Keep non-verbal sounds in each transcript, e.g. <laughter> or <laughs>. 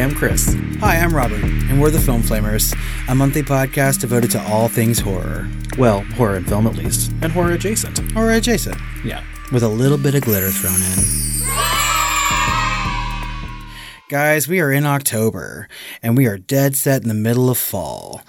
I'm Chris. Hi, I'm Robert, and we're the Film Flamers, a monthly podcast devoted to all things horror. Well, horror and film at least, and horror adjacent. Or adjacent, Yeah. with a little bit of glitter thrown in. Guys, we are in October, and we are dead set in the middle of fall.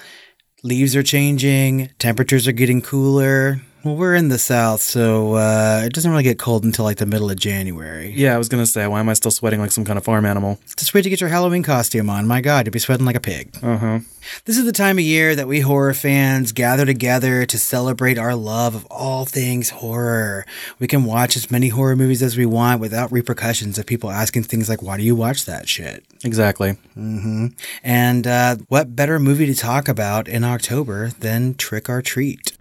Leaves are changing, temperatures are getting cooler. Well, we're in the south, so uh, it doesn't really get cold until like the middle of January. Yeah, I was gonna say, why am I still sweating like some kind of farm animal? Just wait to get your Halloween costume on. My God, you'll be sweating like a pig. Uh huh. This is the time of year that we horror fans gather together to celebrate our love of all things horror. We can watch as many horror movies as we want without repercussions of people asking things like, why do you watch that shit? Exactly. Mhm. And uh, what better movie to talk about in October than Trick 'r Treat?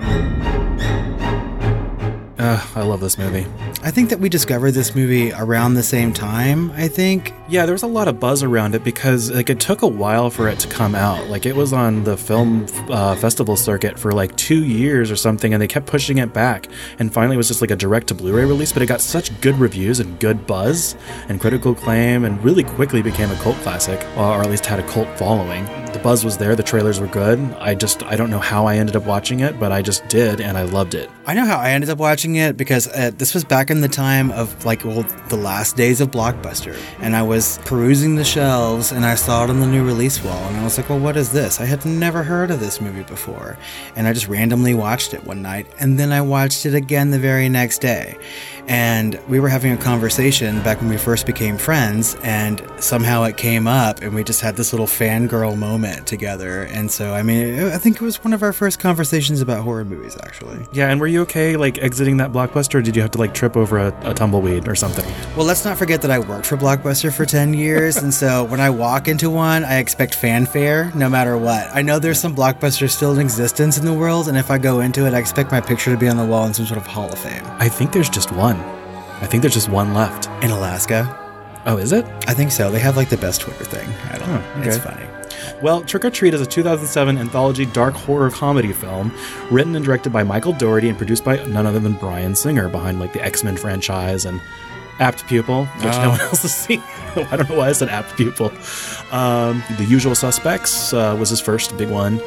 Uh, I love this movie. I think that we discovered this movie around the same time, I think. Yeah, there was a lot of buzz around it because like it took a while for it to come out. Like it was on the film uh, festival circuit for like two years or something, and they kept pushing it back. And finally, it was just like a direct to Blu-ray release. But it got such good reviews and good buzz and critical acclaim, and really quickly became a cult classic, or at least had a cult following. The buzz was there. The trailers were good. I just I don't know how I ended up watching it, but I just did, and I loved it. I know how I ended up watching it because uh, this was back in the time of like well the last days of Blockbuster, and I was perusing the shelves and I saw it on the new release wall, and I was like, well, what is this? I had never heard of this movie before, and I just randomly watched it one night, and then I watched it again the very next day, and we were having a conversation back when we first became friends, and somehow it came up, and we just had this little fangirl moment together, and so I mean, I think it was one of our first conversations about horror movies, actually. Yeah, and were you okay like exiting that blockbuster? Or did you have to like trip over a, a tumbleweed or something? Well, let's not forget that I worked for Blockbuster for 10 years, and so <laughs> when I walk into one, I expect fanfare no matter what. I know there's some Blockbusters still in existence in the world, and if I go into it, I expect my picture to be on the wall in some sort of Hall of Fame. I think there's just one. I think there's just one left. In Alaska? Oh, is it? I think so. They have like the best Twitter thing. I don't know. okay. It's funny. Well, Trick 'r Treat is a 2007 anthology dark horror comedy film written and directed by Michael Dougherty and produced by none other than Bryan Singer behind like the X Men franchise and Apt Pupil, which no Oh. one else has seen. <laughs> I don't know why I said Apt Pupil. Um, the Usual Suspects uh, was his first big one.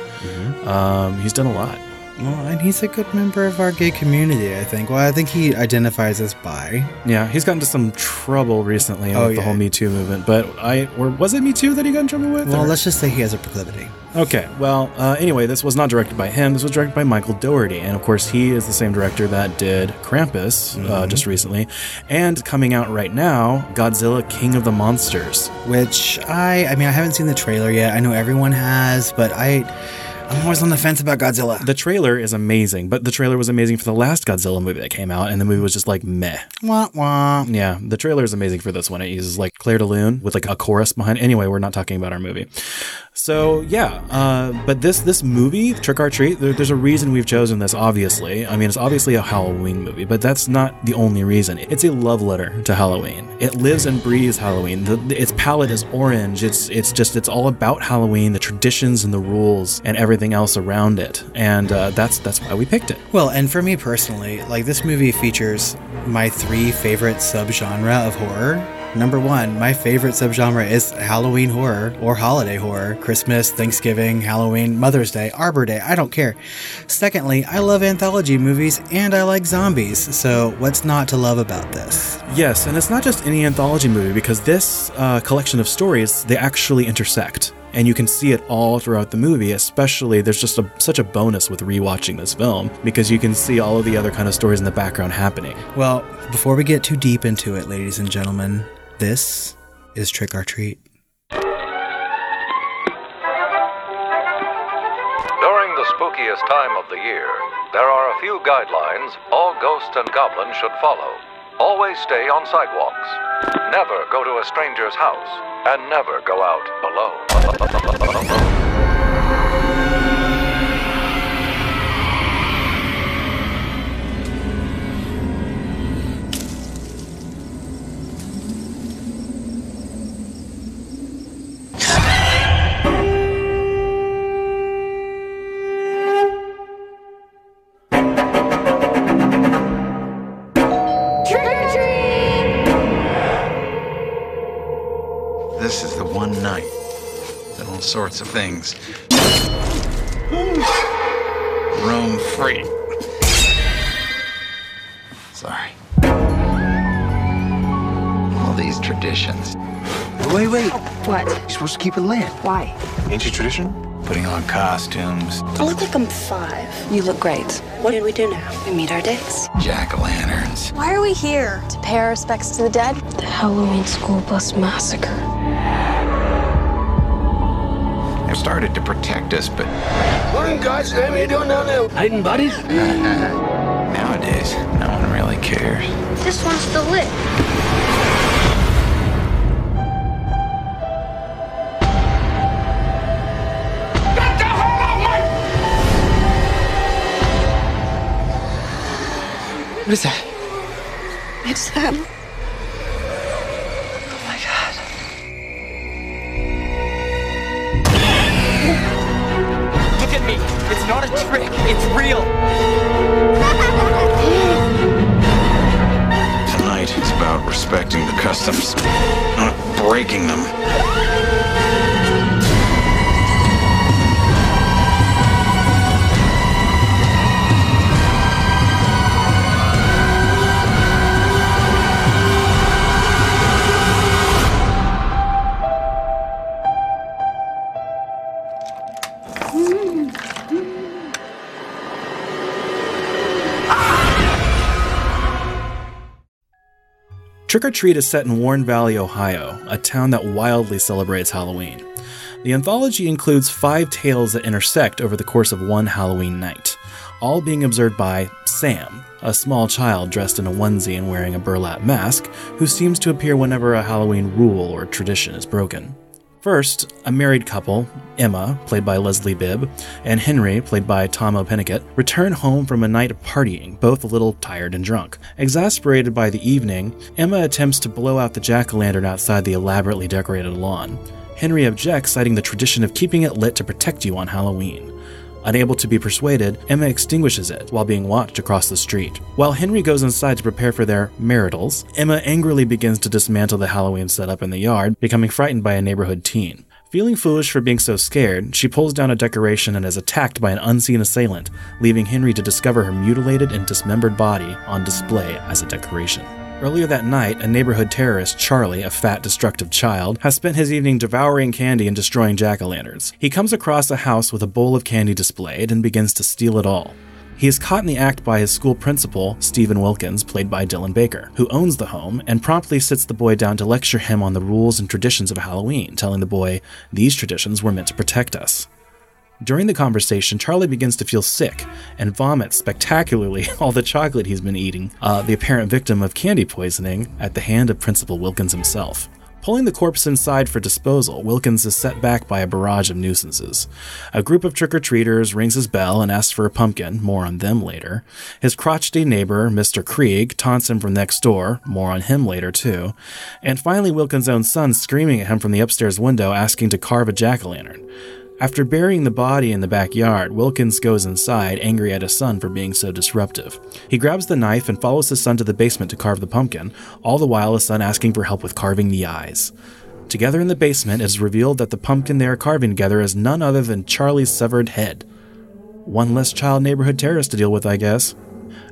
Um, he's done a lot. Well, and he's a good member of our gay community, I think. Well, I think he identifies as bi. Yeah, he's gotten into some trouble recently Oh, with the whole Me Too movement. But I, or was it Me Too that he got in trouble with? Well, or- let's just say he has a proclivity. Okay, well, uh, anyway, this was not directed by him. This was directed by Michael Dougherty. And of course, he is the same director that did Krampus uh, just recently. And coming out right now, Godzilla King of the Monsters. which I I mean I haven't seen the trailer yet. I know everyone has, but I I'm always on the fence about Godzilla. The trailer is amazing, but the trailer was amazing for the last Godzilla movie that came out, and the movie was just like meh. Wah wah. Yeah, the trailer is amazing for this one. It uses like Clair de Lune with like a chorus behind. Anyway, we're not talking about our movie. So yeah, uh, but this this movie, Trick 'r Treat, there, there's a reason we've chosen this. Obviously, I mean it's obviously a Halloween movie, but that's not the only reason. It's a love letter to Halloween. It lives and breathes Halloween. The, the- its palette is orange. It's it's just it's all about Halloween, the traditions and the rules and everything else around it, and uh, that's that's why we picked it. Well, and for me personally, like this movie features my three favorite subgenre of horror. Number one, my favorite subgenre is Halloween horror or holiday horror. Christmas, Thanksgiving, Halloween, Mother's Day, Arbor Day, I don't care. Secondly, I love anthology movies and I like zombies, so what's not to love about this? Yes, and it's not just any anthology movie because this uh, collection of stories they actually intersect, and you can see it all throughout the movie. Especially, there's just a, such a bonus with rewatching this film because you can see all of the other kind of stories in the background happening. Well, before we get too deep into it, ladies and gentlemen, this is Trick 'r Treat. During the spookiest time of the year, there are a few guidelines all ghosts and goblins should follow. Always stay on sidewalks. Never go to a stranger's house. And never go out alone. Did all sorts of things. Roam free. Sorry. All these traditions. Wait, wait. What? You're supposed to keep it lit. Why? Ancient tradition? Putting on costumes, I look like I'm five. You look great. What did we do now? We meet our dates. jack o' lanterns. Why are we here? To pay our respects to the dead? The Halloween school bus massacre. They started to protect us, but Morning, guys. How are you doing down there? Hiding buddies? <laughs> nowadays, no one really cares. This one's still lit. What is that? It's them. Customs, not breaking them. Trick 'r Treat is set in Warren Valley, Ohio, a town that wildly celebrates Halloween. The anthology includes five tales that intersect over the course of one Halloween night, all being observed by Sam, a small child dressed in a onesie and wearing a burlap mask, who seems to appear whenever a Halloween rule or tradition is broken. First, a married couple, Emma, played by Leslie Bibb, and Henry, played by Tahmoh Penikett, return home from a night of partying, both a little tired and drunk. Exasperated by the evening, Emma attempts to blow out the jack o' lantern outside the elaborately decorated lawn. Henry objects, citing the tradition of keeping it lit to protect you on Halloween. Unable to be persuaded, Emma extinguishes it while being watched across the street. While Henry goes inside to prepare for their maritals, Emma angrily begins to dismantle the Halloween setup in the yard, becoming frightened by a neighborhood teen. Feeling foolish for being so scared, she pulls down a decoration and is attacked by an unseen assailant, leaving Henry to discover her mutilated and dismembered body on display as a decoration. Earlier that night, a neighborhood terrorist, Charlie, a fat, destructive child, has spent his evening devouring candy and destroying jack o' lanterns. He comes across a house with a bowl of candy displayed and begins to steal it all. He is caught in the act by his school principal, Stephen Wilkins, played by Dylan Baker, who owns the home and promptly sits the boy down to lecture him on the rules and traditions of Halloween, telling the boy, These traditions were meant to protect us. During the conversation, Charlie begins to feel sick and vomits spectacularly <laughs> all the chocolate he's been eating, uh, the apparent victim of candy poisoning at the hand of Principal Wilkins himself. Pulling the corpse inside for disposal, Wilkins is set back by a barrage of nuisances. A group of trick or treaters rings his bell and asks for a pumpkin, more on them later. His crotchety neighbor, Mr. Krieg, taunts him from next door, more on him later too. And finally, Wilkins' own son screaming at him from the upstairs window asking to carve a jack o' lantern. After burying the body in the backyard, Wilkins goes inside, angry at his son for being so disruptive. He grabs the knife and follows his son to the basement to carve the pumpkin, all the while his son asking for help with carving the eyes. Together in the basement, it is revealed that the pumpkin they are carving together is none other than Charlie's severed head. One less child neighborhood terrorist to deal with, I guess.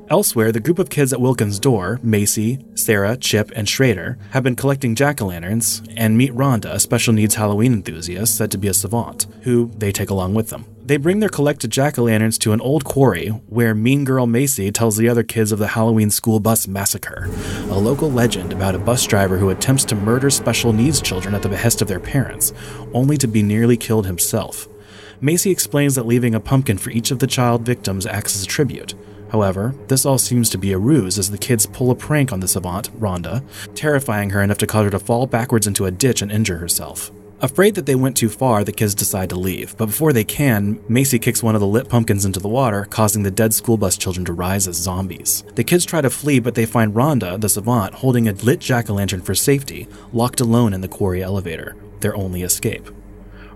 Elsewhere, the group of kids at Wilkins' door, Macy, Sarah, Chip, and Schrader, have been collecting jack o' lanterns and meet Rhonda, a special needs Halloween enthusiast said to be a savant, who they take along with them. They bring their collected jack o' lanterns to an old quarry where Mean Girl Macy tells the other kids of the Halloween school bus massacre, a local legend about a bus driver who attempts to murder special needs children at the behest of their parents, only to be nearly killed himself. Macy explains that leaving a pumpkin for each of the child victims acts as a tribute. However, this all seems to be a ruse as the kids pull a prank on the savant, Rhonda, terrifying her enough to cause her to fall backwards into a ditch and injure herself. Afraid that they went too far, the kids decide to leave, but before they can, Macy kicks one of the lit pumpkins into the water, causing the dead school bus children to rise as zombies. The kids try to flee, but they find Rhonda, the savant, holding a lit jack o' lantern for safety, locked alone in the quarry elevator, their only escape.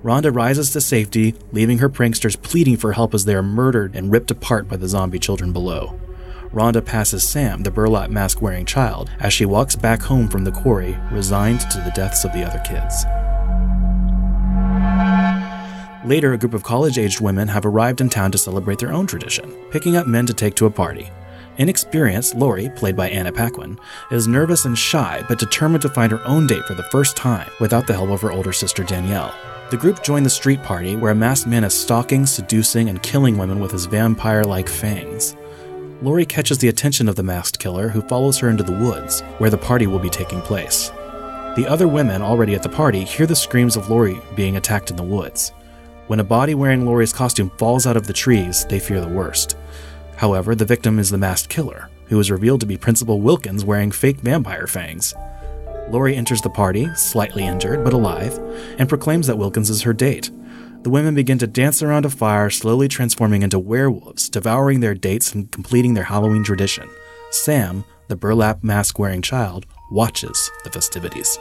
Rhonda rises to safety, leaving her pranksters pleading for help as they are murdered and ripped apart by the zombie children below. Rhonda passes Sam, the burlap mask wearing child, as she walks back home from the quarry, resigned to the deaths of the other kids. Later, a group of college aged women have arrived in town to celebrate their own tradition, picking up men to take to a party. Inexperienced, Lori, played by Anna Paquin, is nervous and shy but determined to find her own date for the first time without the help of her older sister Danielle. The group join the street party where a masked man is stalking, seducing, and killing women with his vampire like fangs. Lori catches the attention of the masked killer, who follows her into the woods, where the party will be taking place. The other women already at the party hear the screams of Lori being attacked in the woods. When a body wearing Lori's costume falls out of the trees, they fear the worst. However, the victim is the masked killer, who is revealed to be Principal Wilkins wearing fake vampire fangs. Lori enters the party, slightly injured but alive, and proclaims that Wilkins is her date. The women begin to dance around a fire, slowly transforming into werewolves, devouring their dates and completing their Halloween tradition. Sam, the burlap mask wearing child, watches the festivities.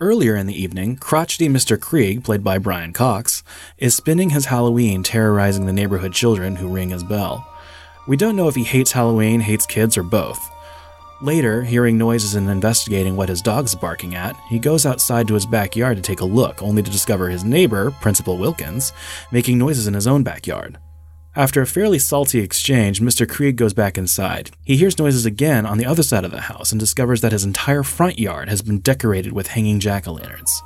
Earlier in the evening, crotchety Mr. Krieg, played by Brian Cox, is spending his Halloween terrorizing the neighborhood children who ring his bell. We don't know if he hates Halloween, hates kids, or both. Later, hearing noises and investigating what his dog's barking at, he goes outside to his backyard to take a look, only to discover his neighbor, Principal Wilkins, making noises in his own backyard. After a fairly salty exchange, Mr. Krieg goes back inside. He hears noises again on the other side of the house and discovers that his entire front yard has been decorated with hanging jack o' lanterns.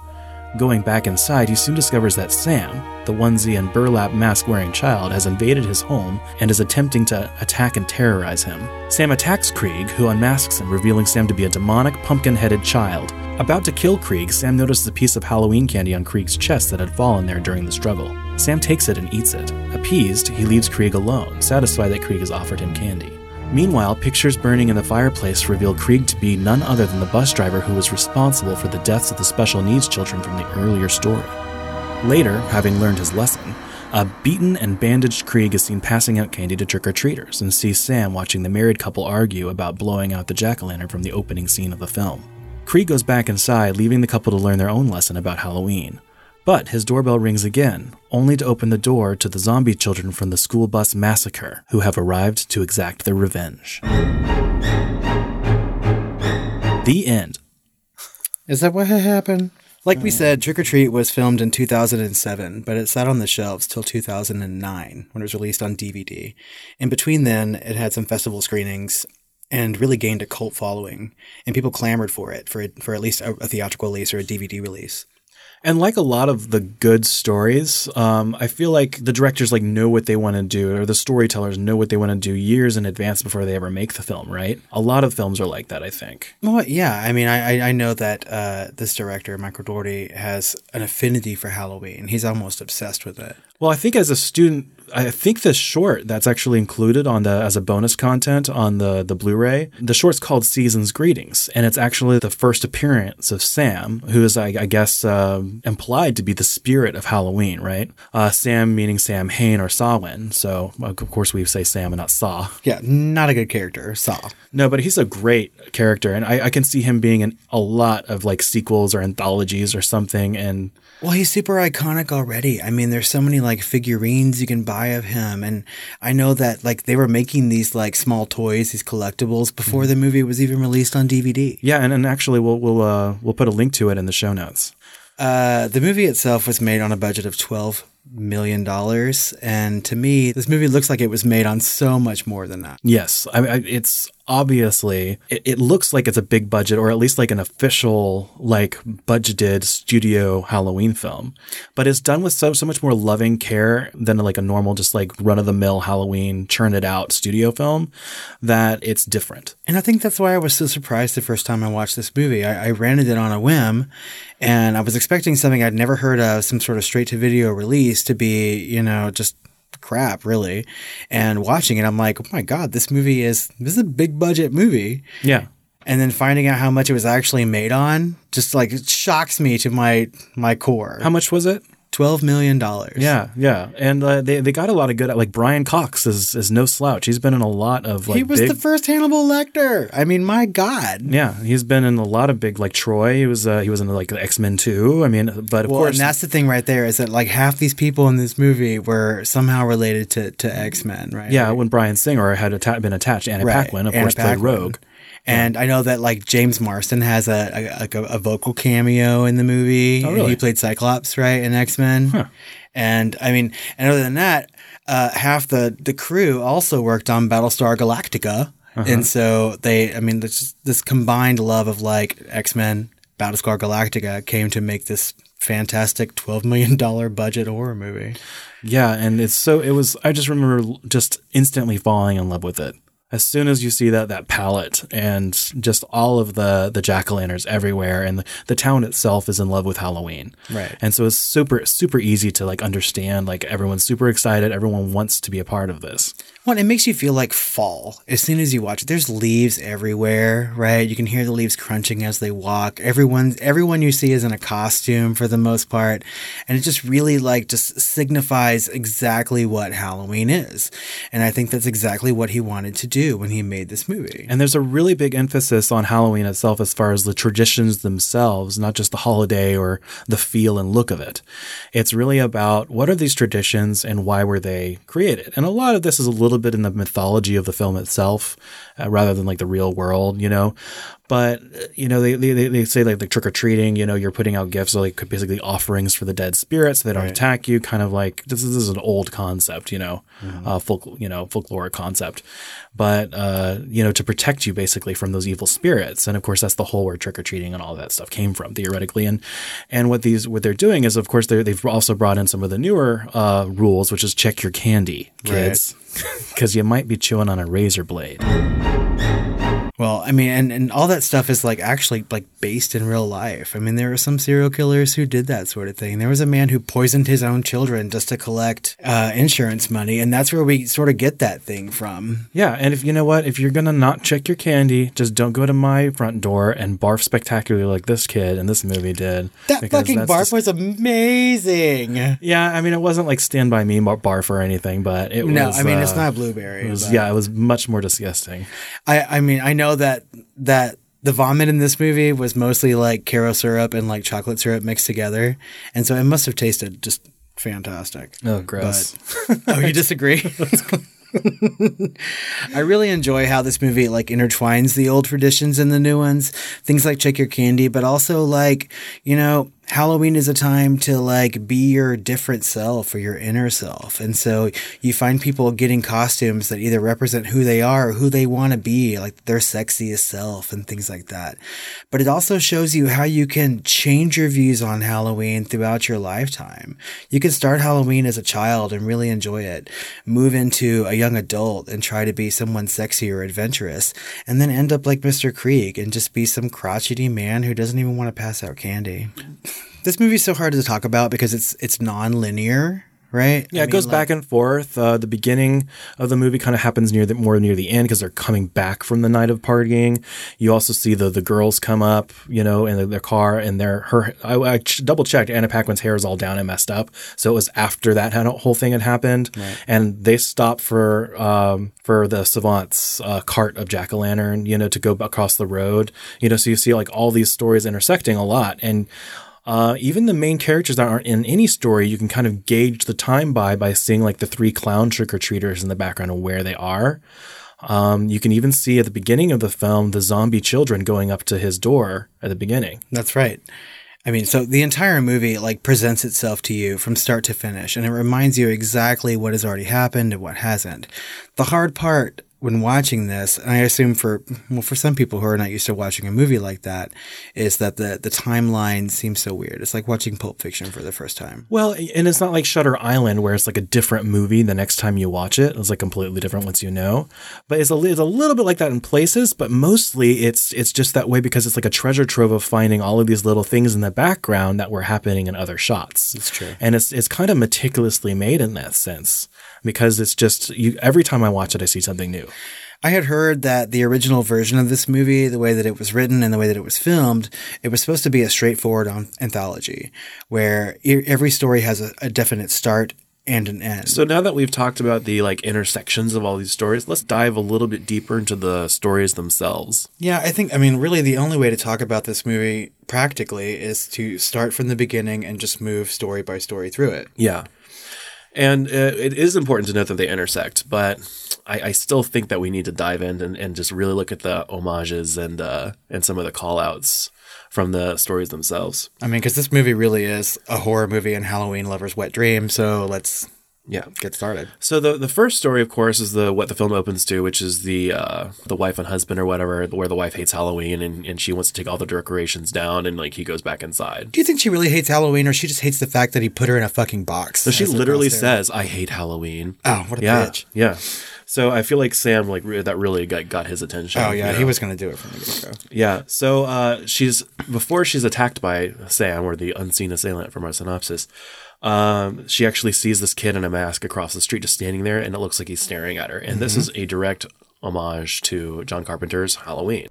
Going back inside, he soon discovers that Sam, the onesie and burlap mask wearing child, has invaded his home and is attempting to attack and terrorize him. Sam attacks Krieg, who unmasks him, revealing Sam to be a demonic, pumpkin headed child. About to kill Krieg, Sam notices a piece of Halloween candy on Krieg's chest that had fallen there during the struggle. Sam takes it and eats it. Appeased, he leaves Krieg alone, satisfied that Krieg has offered him candy. Meanwhile, pictures burning in the fireplace reveal Krieg to be none other than the bus driver who was responsible for the deaths of the special needs children from the earlier story. Later, having learned his lesson, a beaten and bandaged Krieg is seen passing out candy to trick or treaters and sees Sam watching the married couple argue about blowing out the jack o' lantern from the opening scene of the film. Krieg goes back inside, leaving the couple to learn their own lesson about Halloween. But his doorbell rings again, only to open the door to the zombie children from the school bus massacre who have arrived to exact their revenge. The end. Is that what had happened? Like we said, Trick 'r Treat was filmed in 2007, but it sat on the shelves till 2009 when it was released on DVD. In between then, it had some festival screenings and really gained a cult following, and people clamored for it for for at least a, a theatrical release or a DVD release. And like a lot of the good stories, um, I feel like the directors like know what they want to do, or the storytellers know what they want to do years in advance before they ever make the film. Right? A lot of films are like that. I think. Well, yeah. I mean, I I- I know that uh, this director, Michael Dougherty, has an affinity for Halloween. He's almost obsessed with it. Well, I think as a student, I think this short that's actually included on the as a bonus content on the the Blu-ray. The short's called Season's Greetings, and it's actually the first appearance of Sam, who is I, I guess uh, implied to be the spirit of Halloween, right? Uh, Sam meaning Samhain or Sawin. So of course we say Sam and not Saw. Yeah, not a good character. Saw. No, but he's a great character, and I, I can see him being in a lot of like sequels or anthologies or something. And Well, he's super iconic already. I mean, there's so many like figurines you can buy of him, and I know that like they were making these like small toys, these collectibles before the movie was even released on DVD. yeah, and, and actually we'll we'll uh, we'll put a link to it in the show notes. Uh, the movie itself was made on a budget of twelve million dollars, and to me, this movie looks like it was made on so much more than that. Yes, I, I, it's obviously it, it looks like it's a big budget or at least like an official like budgeted studio Halloween film, but it's done with so so much more loving care than like a normal just like run of the mill Halloween churn it out studio film that it's different. And I think that's why I was so surprised the first time I watched this movie. I, I rented it on a whim, and I was expecting something I'd never heard of, some sort of straight to video release, to be, you know, just crap, really. And watching it, I'm like, oh my god, this movie is this is a big budget movie. Yeah. And then finding out how much it was actually made on, just like it shocks me to my my core. How much was it? Twelve million dollars. Yeah, yeah, and uh, they they got a lot of good. Like Brian Cox is is no slouch. He's been in a lot of like he was big, the first Hannibal Lecter. I mean, my God. Yeah, he's been in a lot of big like Troy. He was uh, he was in like X Men Two. I mean, but of well, course, and that's the thing right there is that like half these people in this movie were somehow related to, to X Men, right? yeah, when Bryan Singer had atta- been attached, Anna Right, Paquin, of Anna course, played Rogue. And I know that like James Marsden has a a, like a, vocal cameo in the movie. Oh, really? He played Cyclops, right, in X Men. And I mean, and other than that, uh, half the the crew also worked on Battlestar Galactica, Uh-huh. and so they, I mean, this this combined love of like X Men, Battlestar Galactica came to make this fantastic twelve million dollar budget horror movie. Yeah, and it's so it was. I just remember just instantly falling in love with it. As soon as you see that that palette and just all of the the jack o' lanterns everywhere, and the, the town itself is in love with Halloween, Right. And so it's super super easy to like understand. Like everyone's super excited. Everyone wants to be a part of this. Well, it makes you feel like fall as soon as you watch it. There's leaves everywhere, right? You can hear the leaves crunching as they walk. Everyone, everyone you see is in a costume for the most part, and it just really like just signifies exactly what Halloween is. And I think that's exactly what he wanted to do when he made this movie. And there's a really big emphasis on Halloween itself as far as the traditions themselves, not just the holiday or the feel and look of it. It's really about what are these traditions and why were they created? And a lot of this is a little bit in the mythology of the film itself uh, rather than like the real world, you know. But, uh, you know, they, they, they say like the trick or treating, you know, you're putting out gifts, like basically offerings for the dead spirits so they don't attack you. Kind of like this is, this is an old concept, you know, uh, folk, you know, folklore concept. But, uh, you know, to protect you basically from those evil spirits. And of course, that's the whole where trick or treating and all that stuff came from theoretically. And, and what these, what they're doing is, of course, they're, they've also brought in some of the newer uh, rules, which is check your candy, kids. <laughs> Because you might be chewing on a razor blade you well, I mean, and, and all that stuff is like actually like based in real life. I mean, there were some serial killers who did that sort of thing. There was a man who poisoned his own children just to collect uh, insurance money, and that's where we sort of get that thing from. Yeah, and if you know what, if you're gonna not check your candy, just don't go to my front door and barf spectacularly like this kid in this movie did. That fucking barf just- was amazing. Yeah, I mean, it wasn't like Stand by Me barf or anything, but it No, was. I mean it's uh, not blueberry. It was, but- yeah, it was much more disgusting. I, I mean, I know that that the vomit in this movie was mostly like Karo syrup and like chocolate syrup mixed together, and so it must have tasted just fantastic. Oh, gross. But- oh, you disagree? <laughs> I really enjoy how this movie like intertwines the old traditions and the new ones. Things like check your candy, but also like, you know, Halloween is a time to like be your different self or your inner self. And so you find people getting costumes that either represent who they are or who they want to be, like their sexiest self and things like that. But it also shows you how you can change your views on Halloween throughout your lifetime. You can start Halloween as a child and really enjoy it, move into a young adult and try to be someone sexy or adventurous, and then end up like Mr. Krieg and just be some crotchety man who doesn't even want to pass out candy. This movie's so hard to talk about because it's it's non-linear, right? Yeah, I it goes mean, back and forth. Uh, the beginning of the movie kind of happens near the more near the end because they're coming back from the night of partying. You also see the the girls come up, you know, in their car, and their her. I, I double checked. Anna Paquin's hair is all down and messed up, so it was after that whole thing had happened, and they stop for um, for the savant's uh, cart of jack o' lantern, you know, to go across the road, you know. So you see like all these stories intersecting a lot, and uh, even the main characters that aren't in any story, you can kind of gauge the time by by seeing like the three clown trick or treaters in the background and where they are. Um, you can even see at the beginning of the film the zombie children going up to his door at the beginning. That's right. I mean, so the entire movie like presents itself to you from start to finish, and it reminds you exactly what has already happened and what hasn't. The hard part when watching this, and I assume for well, for some people who are not used to watching a movie like that, is that the the timeline seems so weird. It's like watching Pulp Fiction for the first time. Well, and it's not like Shutter Island where it's like a different movie the next time you watch it. It's like completely different once you know. But it's a, it's a little bit like that in places, but mostly it's it's just that way because it's like a treasure trove of finding all of these little things in the background that were happening in other shots. That's true. And it's it's kind of meticulously made in that sense because it's just you every time I watch it I see something new. I had heard that the original version of this movie, the way that it was written and the way that it was filmed, it was supposed to be a straightforward anthology where e- every story has a, a definite start and an end. So now that we've talked about the like intersections of all these stories, let's dive a little bit deeper into the stories themselves. Yeah, I think, I mean, really the only way to talk about this movie practically is to start from the beginning and just move story by story through it. Yeah. And uh, it is important to note that they intersect, but I, I still think that we need to dive in and, and just really look at the homages and uh, and some of the call outs from the stories themselves. I mean, because this movie really is a horror movie and Halloween lover's wet dream. So let's Yeah. get started. So the the first story, of course, is the what the film opens to, which is the uh, the wife and husband or whatever, where the wife hates Halloween and, and she wants to take all the decorations down, and like he goes back inside. Do you think she really hates Halloween, or she just hates the fact that he put her in a fucking box? So she literally says, "I hate Halloween." "Oh, what a yeah, bitch." yeah. So I feel like Sam like re- that really got, got his attention. Oh yeah, you he was gonna do it from the get go. Yeah. So uh, she's before she's attacked by Sam or the unseen assailant from our synopsis. Um, she actually sees this kid in a mask across the street just standing there, and it looks like he's staring at her. And this is a direct homage to John Carpenter's Halloween.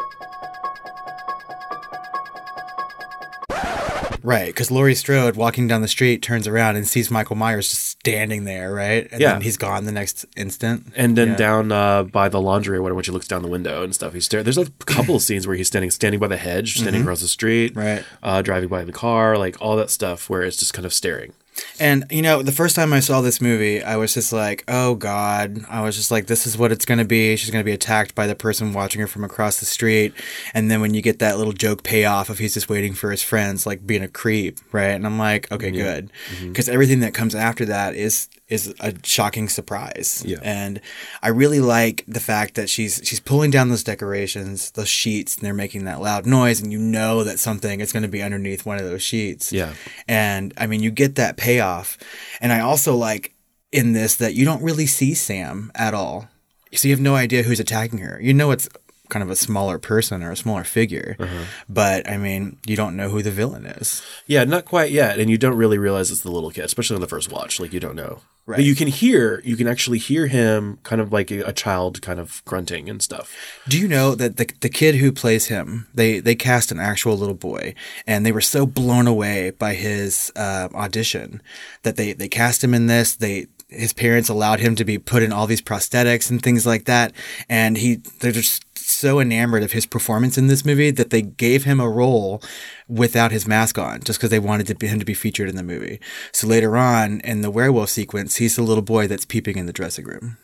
Right, because Laurie Strode walking down the street turns around and sees Michael Myers just standing there, right? And Yeah. then he's gone the next instant. And then Yeah. down uh, by the laundry or whatever, when she looks down the window and stuff, he's staring. There's a <clears throat> couple of scenes where he's standing standing by the hedge, standing across the street, Right. uh, driving by the car, like all that stuff, where it's just kind of staring. And you know, the first time I saw this movie, I was just like, "Oh God!" I was just like, "This is what it's going to be." She's going to be attacked by the person watching her from across the street, and then when you get that little joke payoff of he's just waiting for his friends, like being a creep, right? And I'm like, "Okay, good," mm-hmm. because everything that comes after that is is a shocking surprise. Yeah. And I really like the fact that she's she's pulling down those decorations, those sheets, and they're making that loud noise, and you know that something is going to be underneath one of those sheets. Yeah. And I mean, you get that payoff. And I also like in this that you don't really see Sam at all. So you have no idea who's attacking her. You know it's kind of a smaller person or a smaller figure. Uh-huh. But I mean, you don't know who the villain is. Yeah, not quite yet, and you don't really realize it's the little kid, especially on the first watch. Like you don't know, Right. but you can hear, you can actually hear him, kind of like a, a child, kind of grunting and stuff. Do you know that the, the kid who plays him, they, they cast an actual little boy, and they were so blown away by his uh, audition that they, they cast him in this. They his parents allowed him to be put in all these prosthetics and things like that, and he they're just so enamored of his performance in this movie that they gave him a role without his mask on, just because they wanted to be, him to be featured in the movie. So later on in the werewolf sequence, he's the little boy that's peeping in the dressing room.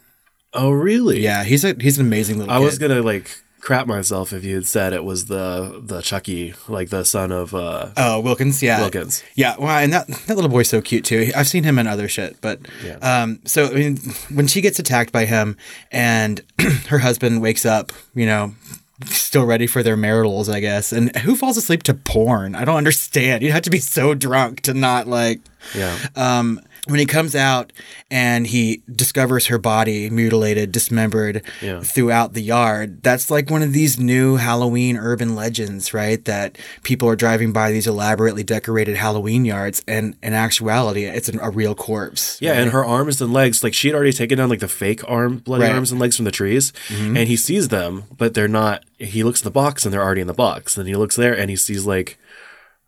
Oh, really? Yeah, he's a he's an amazing little. I was gonna like crap myself if you had said it was the the Chucky, like the son of uh, Oh, Wilkins, yeah, Wilkins. yeah. Well, and that that little boy's so cute too. I've seen him in other shit, but Yeah. um, so I mean, when she gets attacked by him, and <clears throat> her husband wakes up, you know. Still ready for their maritals, I guess. And who falls asleep to porn? I don't understand. You have to be so drunk to not like. yeah. Um, when he comes out and he discovers her body mutilated, dismembered Yeah. throughout the yard, that's like one of these new Halloween urban legends, right? That people are driving by these elaborately decorated Halloween yards, and in actuality, it's an, a real corpse. Yeah, and her arms and legs, like she had already taken down like the fake arm, bloody Right. Mm-hmm. arms and legs from the trees, and he sees them, but they're not. He looks at the box and they're already in the box. And he looks there and he sees like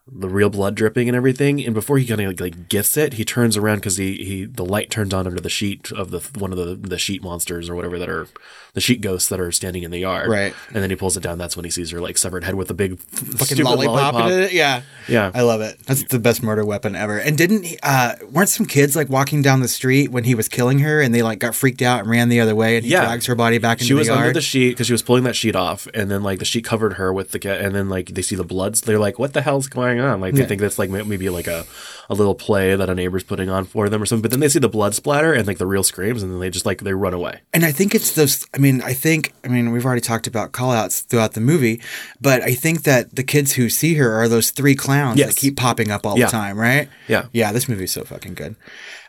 the real blood dripping and everything. And before he kind of like, like gets it, he turns around because he he the light turns on under the sheet of the one of the the sheet monsters or whatever that are the sheet ghosts that are standing in the yard. Right. And then he pulls it down. That's when he sees her like severed head with a big Fucking lollipop, in it. Yeah. Yeah. I love it. That's the best murder weapon ever. And didn't he, uh weren't some kids like walking down the street when he was killing her and they like got freaked out and ran the other way and he Yeah. drags her body back into she was the yard? under the sheet because she was pulling that sheet off, and then like the sheet covered her with the cat, and then like they see the bloods. They're like, "What the hell's going on?" Like they Yeah. think that's like maybe like a, a little play that a neighbor's putting on for them or something. But then they see the blood splatter and like the real screams, and then they just like they run away. And I think it's those. I mean, I think. I mean, we've already talked about callouts throughout the movie, but I think that the kids who see her are those three clowns Yes. that keep popping up all Yeah. the time, right? Yeah. Yeah, this movie's so fucking good.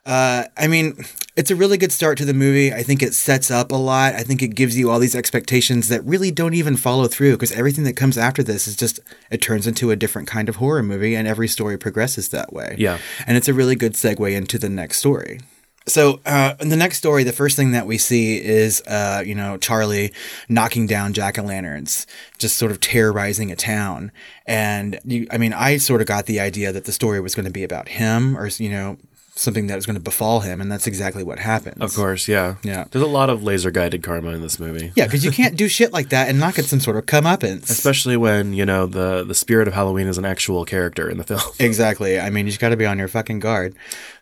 Uh, I mean, it's a really good start to the movie. I think it sets up a lot. I think it gives you all these expectations that really don't even follow through because everything that comes after this is just, it turns into a different kind of horror movie and every story progresses that way. Yeah. And it's a really good segue into the next story. So, uh, in the next story, the first thing that we see is, uh, you know, Charlie knocking down jack o' lanterns, just sort of terrorizing a town. And you, I mean, I sort of got the idea that the story was going to be about him or, you know, something that is going to befall him, and that's exactly what happens. Of course, yeah. Yeah. There's a lot of laser guided karma in this movie. Yeah, because you can't do shit like that and not get some sort of comeuppance. Especially when, you know, the the spirit of Halloween is an actual character in the film. <laughs> Exactly. I mean, you just got to be on your fucking guard.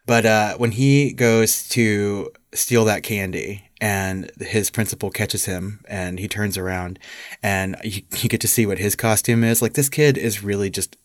But uh, when he goes to steal that candy and his principal catches him and he turns around and you, you get to see what his costume is, like this kid is really just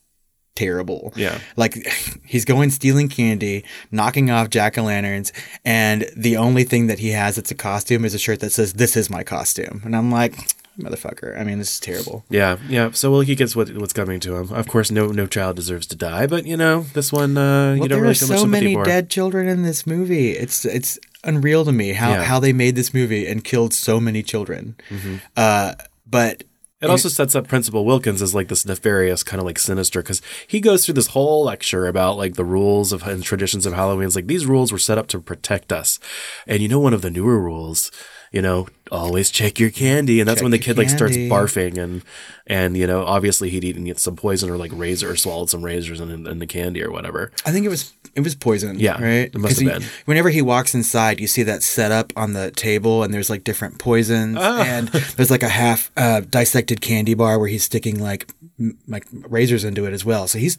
terrible. Yeah. Like <laughs> he's going stealing candy, knocking off jack o' lanterns, and the only thing that he has that's a costume is a shirt that says, This is my costume. And I'm like, motherfucker. I mean, this is terrible. Yeah, yeah. So well, he gets what what's coming to him. Of course, no no child deserves to die, but you know this one, uh, you Well, don't there really are so many for. dead children in this movie. It's it's unreal to me how Yeah. how they made this movie and killed so many children. Mm-hmm. Uh, but It also sets up Principal Wilkins as like this nefarious, kind of like sinister, because he goes through this whole lecture about like the rules of and traditions of Halloween. It's like these rules were set up to protect us, and you know one of the newer rules, you know, always check your candy, and that's Check when the kid like starts candy. barfing and and you know obviously he'd eaten some poison or like razor or swallowed some razors in, in the candy or whatever. I think it was it was poison. Yeah, right. it must have he- Whenever he walks inside, you see that set up on the table, and there's like different poisons, Ah. and there's like a half uh, dissected candy bar where he's sticking like m- like razors into it as well. So he's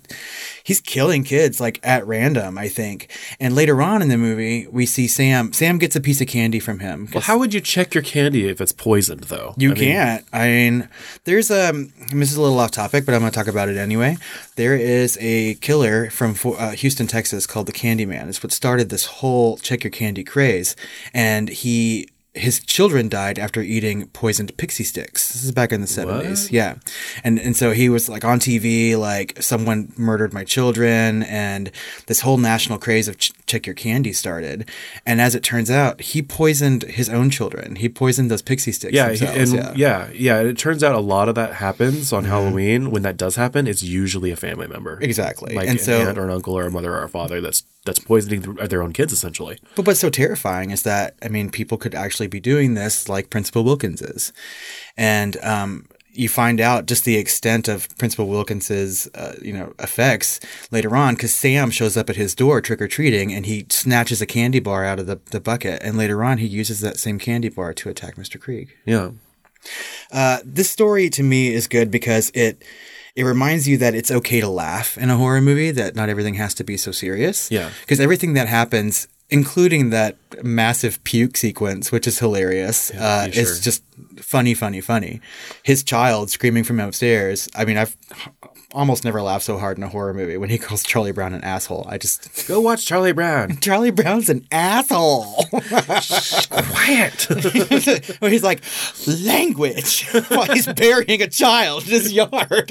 he's killing kids like at random, I think. And later on in the movie, we see Sam. Sam gets a piece of candy from him. Well, how would you check your candy if it's poisoned though? You I can't. I mean, there's um. This is a little off topic, but I'm going to talk about it anyway. There is a killer from uh, Houston, Texas, called the Candyman. It's what started this whole check your candy craze, and he. His children died after eating poisoned Pixy Stix. This is back in the seventies, yeah, and and so he was like on TV, like someone murdered my children, and this whole national craze of ch- check your candy started. And as it turns out, he poisoned his own children. He poisoned those Pixy Stix. Yeah, he- and yeah. yeah, It turns out a lot of that happens Mm-hmm. on Halloween. When that does happen, it's usually a family member, Exactly. like And an so- aunt or an uncle or a mother or a father that's that's poisoning their own kids essentially. But what's so terrifying is that I mean, people could actually be doing this, like Principal Wilkins is, and um, you find out just the extent of Principal Wilkins's, uh, you know, effects later on because Sam shows up at his door trick or treating, and he snatches a candy bar out of the, the bucket, and later on he uses that same candy bar to attack Mr. Krieg. Yeah, Uh, this story to me is good because it it reminds you that it's okay to laugh in a horror movie. That not everything has to be so serious. Yeah. because everything that happens, including that massive puke sequence, which is hilarious, uh, sure. is just funny, funny, funny. His child screaming from upstairs. I mean, I've almost never laugh so hard in a horror movie when he <laughs> calls Charlie Brown an asshole. I just go watch Charlie Brown. <laughs> Charlie Brown's an asshole. Quiet. <laughs> Where he's like, language while he's burying a child in his yard.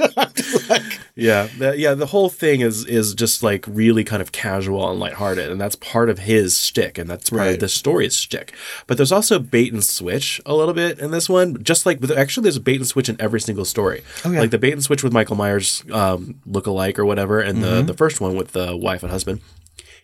Like, yeah, the, yeah. The whole thing is is just like really kind of casual and lighthearted, and that's part of his shtick, and that's part Right. of the story's shtick. But there's also bait and switch a little bit in this one. Just like actually, there's a bait and switch in every single story. Oh, yeah. Like the bait and switch with Michael Myers um, look alike or whatever, and the Mm-hmm. the first one with the wife and husband.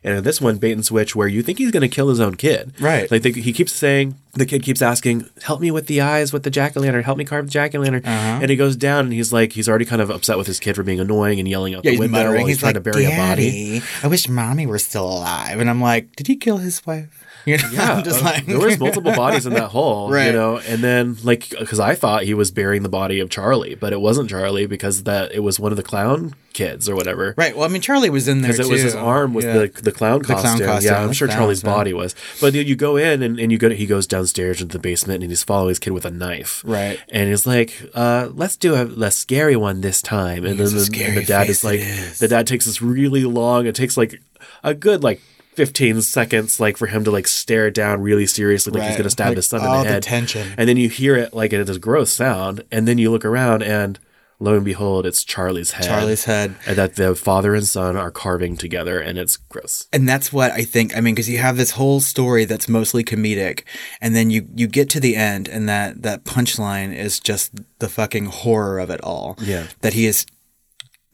And in this one, bait and switch, where you think he's going to kill his own kid. Right. Like they, he keeps saying, the kid keeps asking, "Help me with the eyes with the jack o' lantern. Help me carve the jack o' lantern." Uh-huh. And he goes down, and he's like, he's already kind of upset with his kid for being annoying and yelling out yeah, the he's window muttering. while he's, He's, trying like, to bury a body. Daddy, I wish mommy were still alive. And I'm like, did he kill his wife? You know, Yeah, <laughs> I'm just uh, like, there was <laughs> multiple bodies in that hole, you know. And then, like, because I thought he was burying the body of Charlie, but it wasn't Charlie because that it was one of the clown kids or whatever. Right. Well, I mean, Charlie was in there Because it was his arm with Yeah. the the clown clown costume. costume. Yeah, I'm sure Charlie's body was. But you go in and, and you go to, he goes downstairs into the basement and he's following his kid with a knife. Right. And he's like, uh, let's do a less scary one this time. And He's then the, scary the dad is like is. the dad takes this really long, it takes like a good like 15 seconds like for him to like stare it down really seriously like he's gonna stab Like, his son in the the head. tension. And then you hear it like it is a gross sound, and then you look around and lo and behold, it's Charlie's head. Charlie's head. And that the father and son are carving together, and it's gross. and that's what I think. I mean, because you have this whole story that's mostly comedic, and then you you get to the end, and that that punchline is just the fucking horror of it all. Yeah. that he is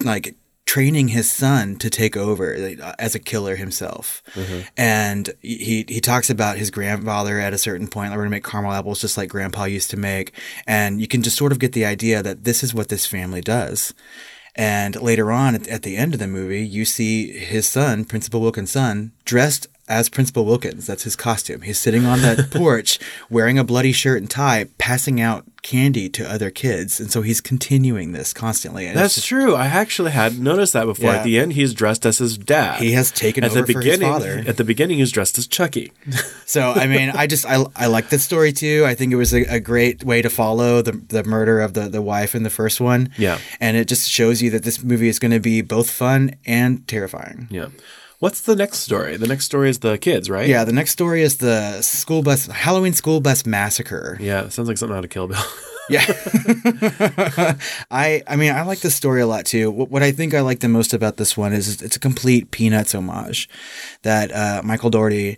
like training his son to take over uh, as a killer himself, and he he talks about his grandfather at a certain point. Like, we're gonna make caramel apples just like Grandpa used to make, and you can just sort of get the idea that this is what this family does. And later on, at, at the end of the movie, you see his son, Principal Wilkins' son, dressed as Principal Wilkins. That's his costume. He's sitting on that <laughs> porch wearing a bloody shirt and tie, passing out candy to other kids. And so he's continuing this constantly. That's just- true. I actually had noticed that before. Yeah. At the end, he's dressed as his dad. He has taken at over the for his beginning. father. At the beginning, he's dressed as Chucky. <laughs> So I mean, I just I, I like this story too. I think it was a, a great way to follow the the murder of the the wife in the first one. Yeah. and it just shows you that this movie is going to be both fun and terrifying. Yeah. What's the next story? The next story is the kids, right? Yeah, the next story is the school bus Halloween school bus massacre. Yeah. Sounds like something out of Kill Bill. <laughs> Yeah. <laughs> I I mean I like this story a lot too. What, what I think I like the most about this one is it's a complete Peanuts homage. That uh, Michael Dougherty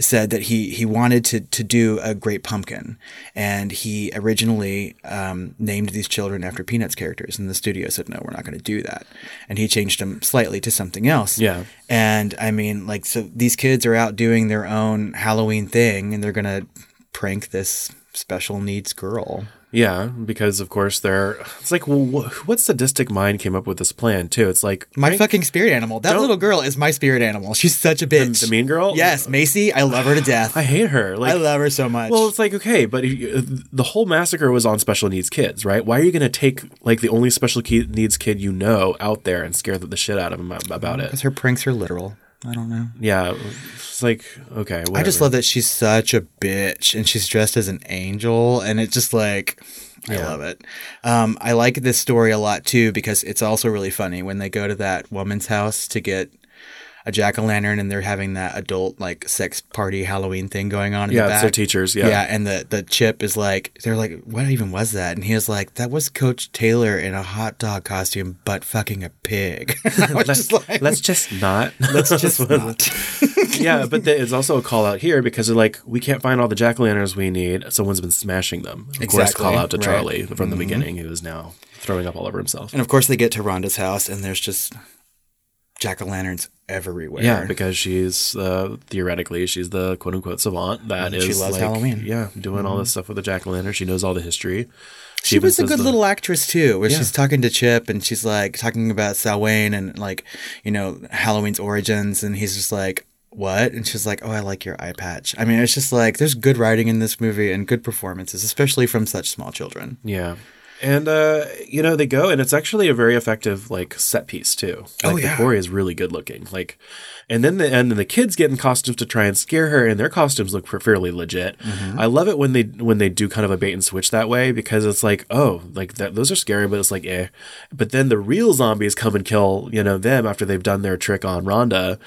said that he he wanted to to do a Great Pumpkin, and he originally um, named these children after Peanuts characters, and the studio said no, we're not going to do that, and he changed them slightly to something else. Yeah. And I mean, like, so these kids are out doing their own Halloween thing, and they're gonna prank this special needs girl. Yeah, because of course they're. It's like, well, wh- what sadistic mind came up with this plan too? It's like My right? fucking spirit animal. That Don't- little girl is my spirit animal. She's such a bitch. the mean girl? Yes, Macy. I love her to <sighs> death. I hate her. Like I love her so much. Well, it's like okay, but you- uh, the whole massacre was on special needs kids, right? Why are you going to take like the only special needs kid you know out there and scare the, the shit out of him about it? because her pranks are literal. I don't know. Yeah, it's like okay. Whatever. I just love that she's such a bitch and she's dressed as an angel, and it's just like. I love it. Um, I like this story a lot too because it's also really funny when they go to that woman's house to get a jack o' lantern and they're having that adult like sex party Halloween thing going on. In Yeah, the it's their teachers, yeah. yeah, and the the chip is like they're like, what even was that? And he was like, that was Coach Taylor in a hot dog costume, but fucking a pig. <laughs> Let's, just like, let's just not. <laughs> let's <laughs> just not. yeah, but the, it's also a call out here because they're like, we can't find all the jack o' lanterns we need. Someone's been smashing them. Of course, call out to right. Charlie from the mm-hmm. beginning, who is now throwing up all over himself. And of course, they get to Rhonda's house, and there's just jack o' lanterns everywhere. Yeah, because she's uh, theoretically she's the quote unquote savant that is she loves like, Halloween. Mm-hmm. Yeah, doing all this stuff with the jack o' lantern. She knows all the history. she even was a good the- little actress too, where Yeah. she's talking to Chip, and she's like talking about Samhain and like you know Halloween's origins, and he's just like. What? And she's like, "Oh, I like your eye patch." I mean, it's just like there's good writing in this movie and good performances, especially from such small children. Yeah. And uh, you know, they go and it's actually a very effective like set piece too. Like Oh, the yeah. Corey is really good looking. Like and then the and then the kids get in costumes to try and scare her and their costumes look fairly legit. Mm-hmm. I love it when they when they do kind of a bait and switch that way because it's like, oh, like that those are scary, but it's like eh. But then the real zombies come and kill, you know, them after they've done their trick on Rhonda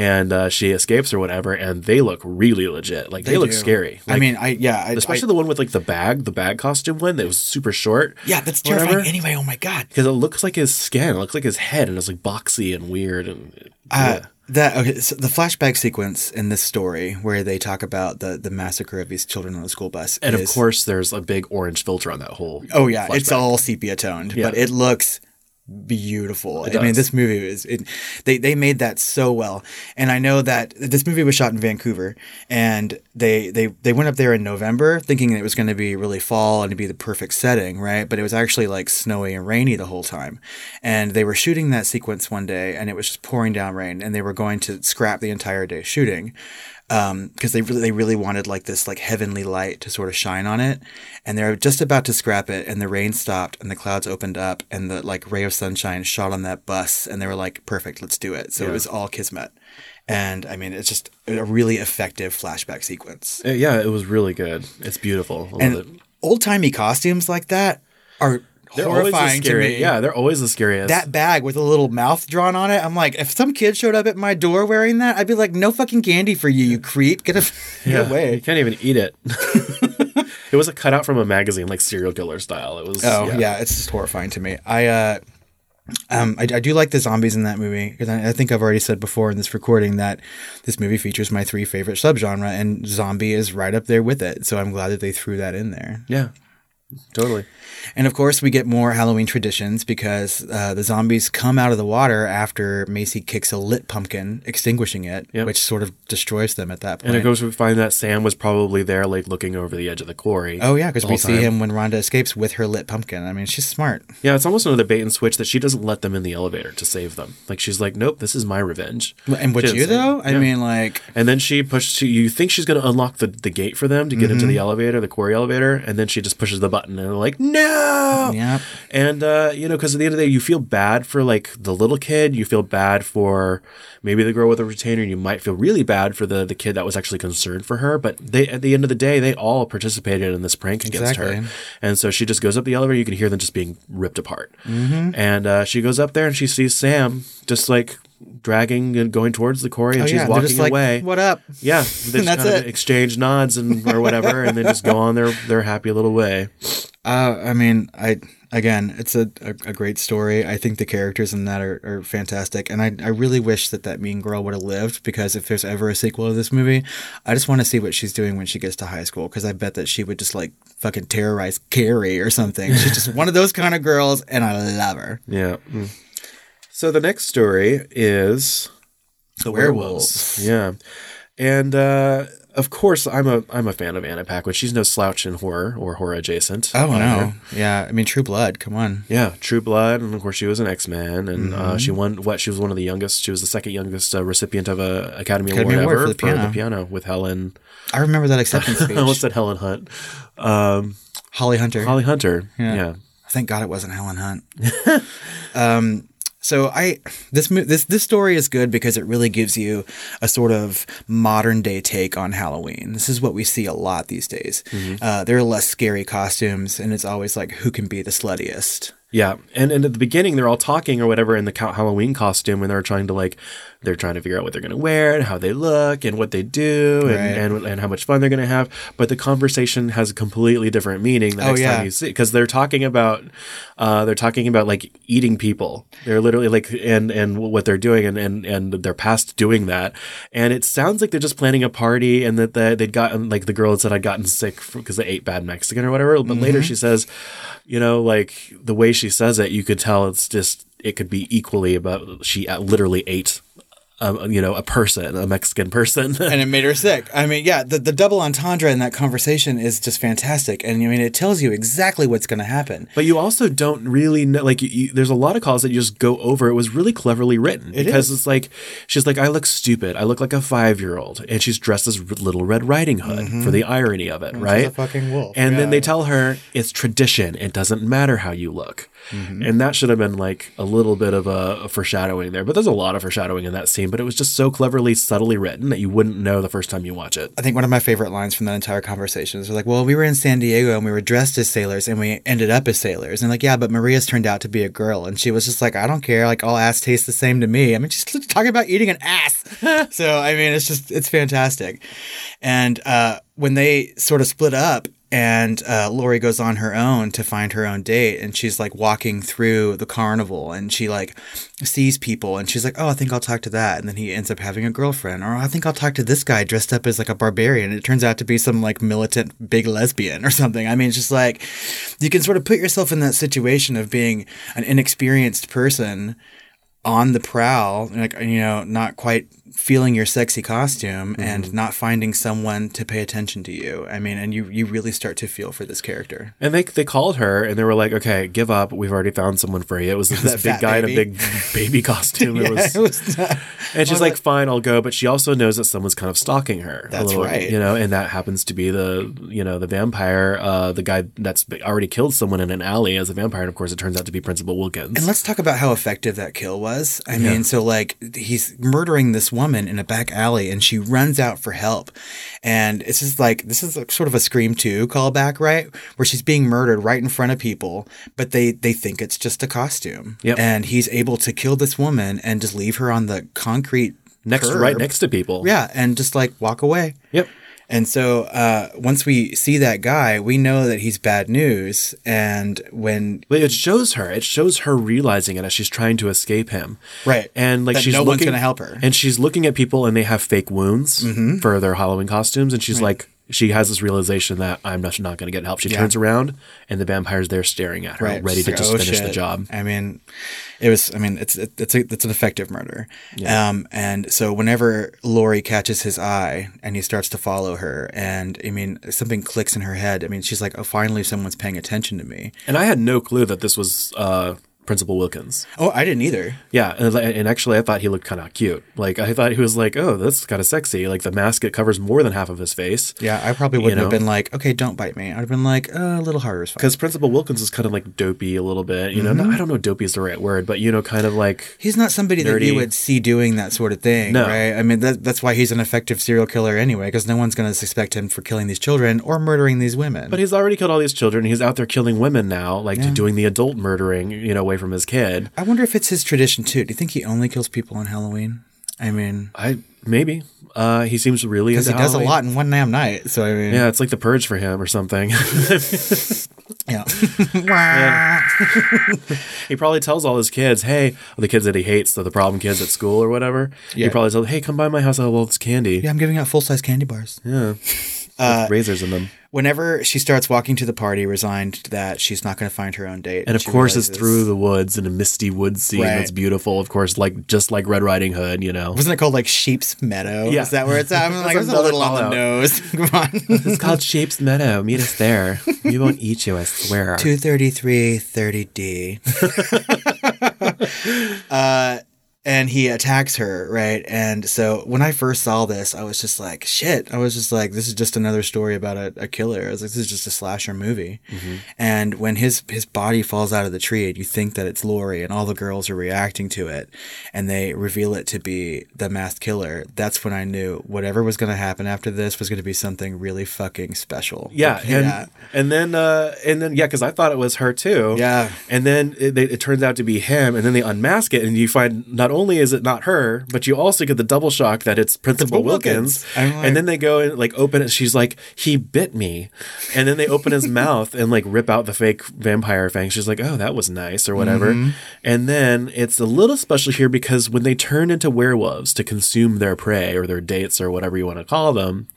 and uh, she escapes or whatever, and they look really legit. Like they, look do. scary. I mean, I yeah, I, especially I, the one with like the bag, the bag costume one that was super short. yeah, that's Whatever. terrifying. Anyway, oh my god, Because it looks like his skin, it looks like his head, and it's like boxy and weird. And Uh, that okay, so the flashback sequence in this story where they talk about the the massacre of these children on the school bus, and of course, there's a big orange filter on that whole. oh yeah, it's all sepia toned, Yeah. but it looks beautiful. I mean, this movie is it, they they made that so well, and I know that this movie was shot in Vancouver, and they they they went up there in November thinking it was going to be really fall and be the perfect setting, right? But it was actually like snowy and rainy the whole time, and they were shooting that sequence one day, and it was just pouring down rain, and they were going to scrap the entire day shooting because they really they really wanted like this like heavenly light to sort of shine on it, and they're just about to scrap it, and the rain stopped, and the clouds opened up, and the like ray of sunshine shot on that bus, and they were like, perfect, let's do it. So it was all kismet, and I mean it's just a really effective flashback sequence, Uh, yeah, it was really good. It's beautiful. I love it. and old timey costumes like that are They're always the horrifying to me. Yeah, they're always the scariest. that bag with a little mouth drawn on it. I'm like, if some kid showed up at my door wearing that, I'd be like, no fucking candy for you, you creep. Get, a, <laughs> get yeah, away. You can't even eat it. <laughs> it was a cutout from a magazine, like serial killer style. It was. Oh yeah. it's just horrifying to me. I uh, um, I, I do like the zombies in that movie because I, I think I've already said before in this recording that this movie features my three favorite subgenre, and zombie is right up there with it. So I'm glad that they threw that in there. Yeah. Totally. And of course, we get more Halloween traditions because uh, the zombies come out of the water after Macy kicks a lit pumpkin, extinguishing it, Yep. which sort of destroys them at that point. And it goes we find that Sam was probably there, like looking over the edge of the quarry. Oh yeah, because we see time. him when Rhonda escapes with her lit pumpkin. I mean, she's smart. Yeah, it's almost another bait and switch that she doesn't let them in the elevator to save them. Like she's like, nope, this is my revenge. And would you though? I Yeah. mean, like, And then she pushes. You think she's going to unlock the, the gate for them to get into Mhm. the elevator, the quarry elevator, and then she just pushes the button, and they're like, "No!" Yep. And uh, you know, because at the end of the day, you feel bad for like the little kid. You feel bad for maybe the girl with the retainer. You might feel really bad for the the kid that was actually concerned for her. But they, at the end of the day, they all participated in this prank against her. And so she just goes up the elevator. You can hear them just being ripped apart. Mhm. And uh, she goes up there and she sees Sam just like dragging and going towards the quarry, and Oh, she's yeah, walking just like, away. "What up?" Yeah, <laughs> they just kind of exchange nods and or whatever, and then just go on their their happy little way. Uh, I mean, I again, it's a, a, a great story. I think the characters in that are, are fantastic, and I, I really wish that that mean girl would have lived because if there's ever a sequel to this movie, I just want to see what she's doing when she gets to high school because I bet that she would just like fucking terrorize Carrie or something. She's just one of those kind of girls, and I love her. Yeah. Mm. So the next story is The werewolves. Yeah, and uh, of course, I'm a I'm a fan of Anna Paquin. She's no slouch in horror or horror adjacent. Oh no, yeah. I mean, True Blood. Come on. Yeah, True Blood, and of course she was an X Man, and uh, Mhm. she won what? She was one of the youngest. She was the second youngest uh, recipient of a Academy, Academy Award, Award ever for the piano. with Helen. I remember that acceptance <laughs> speech. I almost said Helen Hunt. Um, Holly Hunter. Holly Hunter. Yeah. Thank God it wasn't Helen Hunt. <laughs> um, so I this this this story is good because it really gives you a sort of modern day take on Halloween. This is what we see a lot these days. Uh, there are less scary costumes, and it's always like who can be the sluttiest. Yeah, and and at the beginning they're all talking or whatever in the Halloween costume, and they're trying to like they're trying to figure out what they're going to wear and how they look and what they do and, Right. and and how much fun they're going to have. But the conversation has a completely different meaning the Oh, next yeah. time you see because they're talking about uh, they're talking about like eating people. They're literally like and and what they're doing and and and they're past doing that. And it sounds like they're just planning a party and that the, they'd gotten like the girl had said I'd gotten sick because they ate bad Mexican or whatever. But later Mhm. she says, you know, like the way she says it, you could tell it's just it could be equally about she literally ate. Um, you know, a person, a Mexican person, <laughs> and it made her sick. I mean, yeah, the, the double entendre in that conversation is just fantastic. And I mean, it tells you exactly what's going to happen. But you also don't really know. Like, you, you, there's a lot of calls that you just go over. It was really cleverly written It because is. it's like she's like, I look stupid. I look like a five year old, and she's dressed as Little Red Riding Hood for the irony of it, is right? a fucking wolf, And then they tell her it's tradition. It doesn't matter how you look. Mm-hmm. And that should have been like a little bit of a, a foreshadowing there. But there's a lot of foreshadowing in that scene. But it was just so cleverly, subtly written that you wouldn't know the first time you watch it. I think one of my favorite lines from that entire conversation is like, well, we were in San Diego and we were dressed as sailors and we ended up as sailors. And like, yeah, but Maria's turned out to be a girl. And she was just like, I don't care. Like, all ass tastes the same to me. I mean, she's talking about eating an ass. <laughs> so, I mean, it's just, it's fantastic. And uh, when they sort of split up, and uh, Lori goes on her own to find her own date, and she's like walking through the carnival, and she like sees people, and she's like, "Oh, I think I'll talk to that," and then he ends up having a girlfriend, or I think I'll talk to this guy dressed up as like a barbarian. It turns out to be some like militant big lesbian or something. I mean, it's just like you can sort of put yourself in that situation of being an inexperienced person on the prowl, like you know, not quite feeling your sexy costume and not finding someone to pay attention to you. I mean, and you you really start to feel for this character. And they they called her and they were like, "Okay, give up. We've already found someone for you." It was <laughs> this That big guy baby. in a big baby <laughs> costume. Yeah, it was, it was not- and she's like, "Fine, I'll go." But she also knows that someone's kind of stalking her. That's little, right. You know, and that happens to be the you know the vampire, uh, the guy that's already killed someone in an alley as a vampire. And of course, it turns out to be Principal Wilkins. And let's talk about how effective that kill was. I Yeah. mean, so like he's murdering this woman in a back alley and she runs out for help. And it's just like this is like sort of a Scream 2 callback, right? Where she's being murdered right in front of people, but they they think it's just a costume. Yep. And he's able to kill this woman and just leave her on the concrete next, curb. right next to people. Yeah, and just like walk away. Yep. And so uh, once we see that guy, we know that he's bad news. And when But it shows her. It shows her realizing it as she's trying to escape him. Right. And like That she's no one's looking, gonna help her. And she's looking at people and they have fake wounds Mhm. for their Halloween costumes. And she's Right. like, she has this realization that I'm not, not going to get help. She Yeah. turns around and the vampire's there staring at her, Right. ready to just oh, finish the job. I mean, it was. I mean, it's it, it's a, it's an effective murder. Um, and so whenever Lori catches his eye and he starts to follow her, and I mean, something clicks in her head. I mean, she's like, "Oh, finally, someone's paying attention to me." And I had no clue that this was uh, Principal Wilkins. Oh, I didn't either. Yeah, and, and actually, I thought he looked kind of cute. Like I thought he was like, oh, that's kind of sexy. Like the mask it covers more than half of his face. Yeah, I probably wouldn't You have been like, "Okay, don't bite me." I'd have been like, uh, "A little harder is fine." Because Principal Wilkins is kind of like dopey a little bit. You know, Mm-hmm. I don't know, dopey is the right word, but you know, kind of like He's not somebody that you would see doing that sort of thing, No. right? I mean, that, that's why he's an effective serial killer anyway, because no one's going to suspect him for killing these children or murdering these women. But he's already killed all these children. He's out there killing women now, like doing the adult murdering, you know, away from his kid. I wonder if it's his tradition too. Do you think he only kills people on Halloween? I mean, I maybe uh, he seems really because he does a lot in one damn night. So I mean, Yeah, it's like the purge for him or something. <laughs> <laughs> yeah. he probably tells all his kids, "Hey, the kids that he hates, the, the problem kids at school or whatever." Yeah. He probably tells, "Hey, come by my house. I have all this candy. yeah, I'm giving out full size candy bars. Yeah, With razors in them." Whenever she starts walking to the party, resigned that she's not going to find her own date, And of course, it's through the woods in a misty wood scene Right. that's beautiful. Of course, like just like Red Riding Hood, you know. Wasn't it called like Sheep's Meadow? Yeah. Is that where it's at? I'm <laughs> like, it's a little on the nose. <laughs> Come on. It's called Sheep's Meadow. Meet us there. We won't eat you, I swear. <laughs> 233 30D. uh, and he attacks her, right? And so when I first saw this, I was just like, shit. I was just like, this is just another story about a, a killer. I was like, this is just a slasher movie. And when his his body falls out of the tree and you think that it's Lori and all the girls are reacting to it and they reveal it to be the masked killer, that's when I knew whatever was going to happen after this was going to be something really fucking special. Yeah, Like, and and then uh, and then yeah, because I thought it was her too. Yeah. and then it, it turns out to be him, and then they unmask it, and you find not only is it not her, but you also get the double shock that it's Principal Principal Wilkins. Wilkins. Like- and then they go and like open it. She's like, he bit me, and then they open his <laughs> mouth and like rip out the fake vampire fangs. She's like, oh, that was nice or whatever. Mm-hmm. And then it's a little special here because when they turn into werewolves to consume their prey or their dates or whatever you want to call them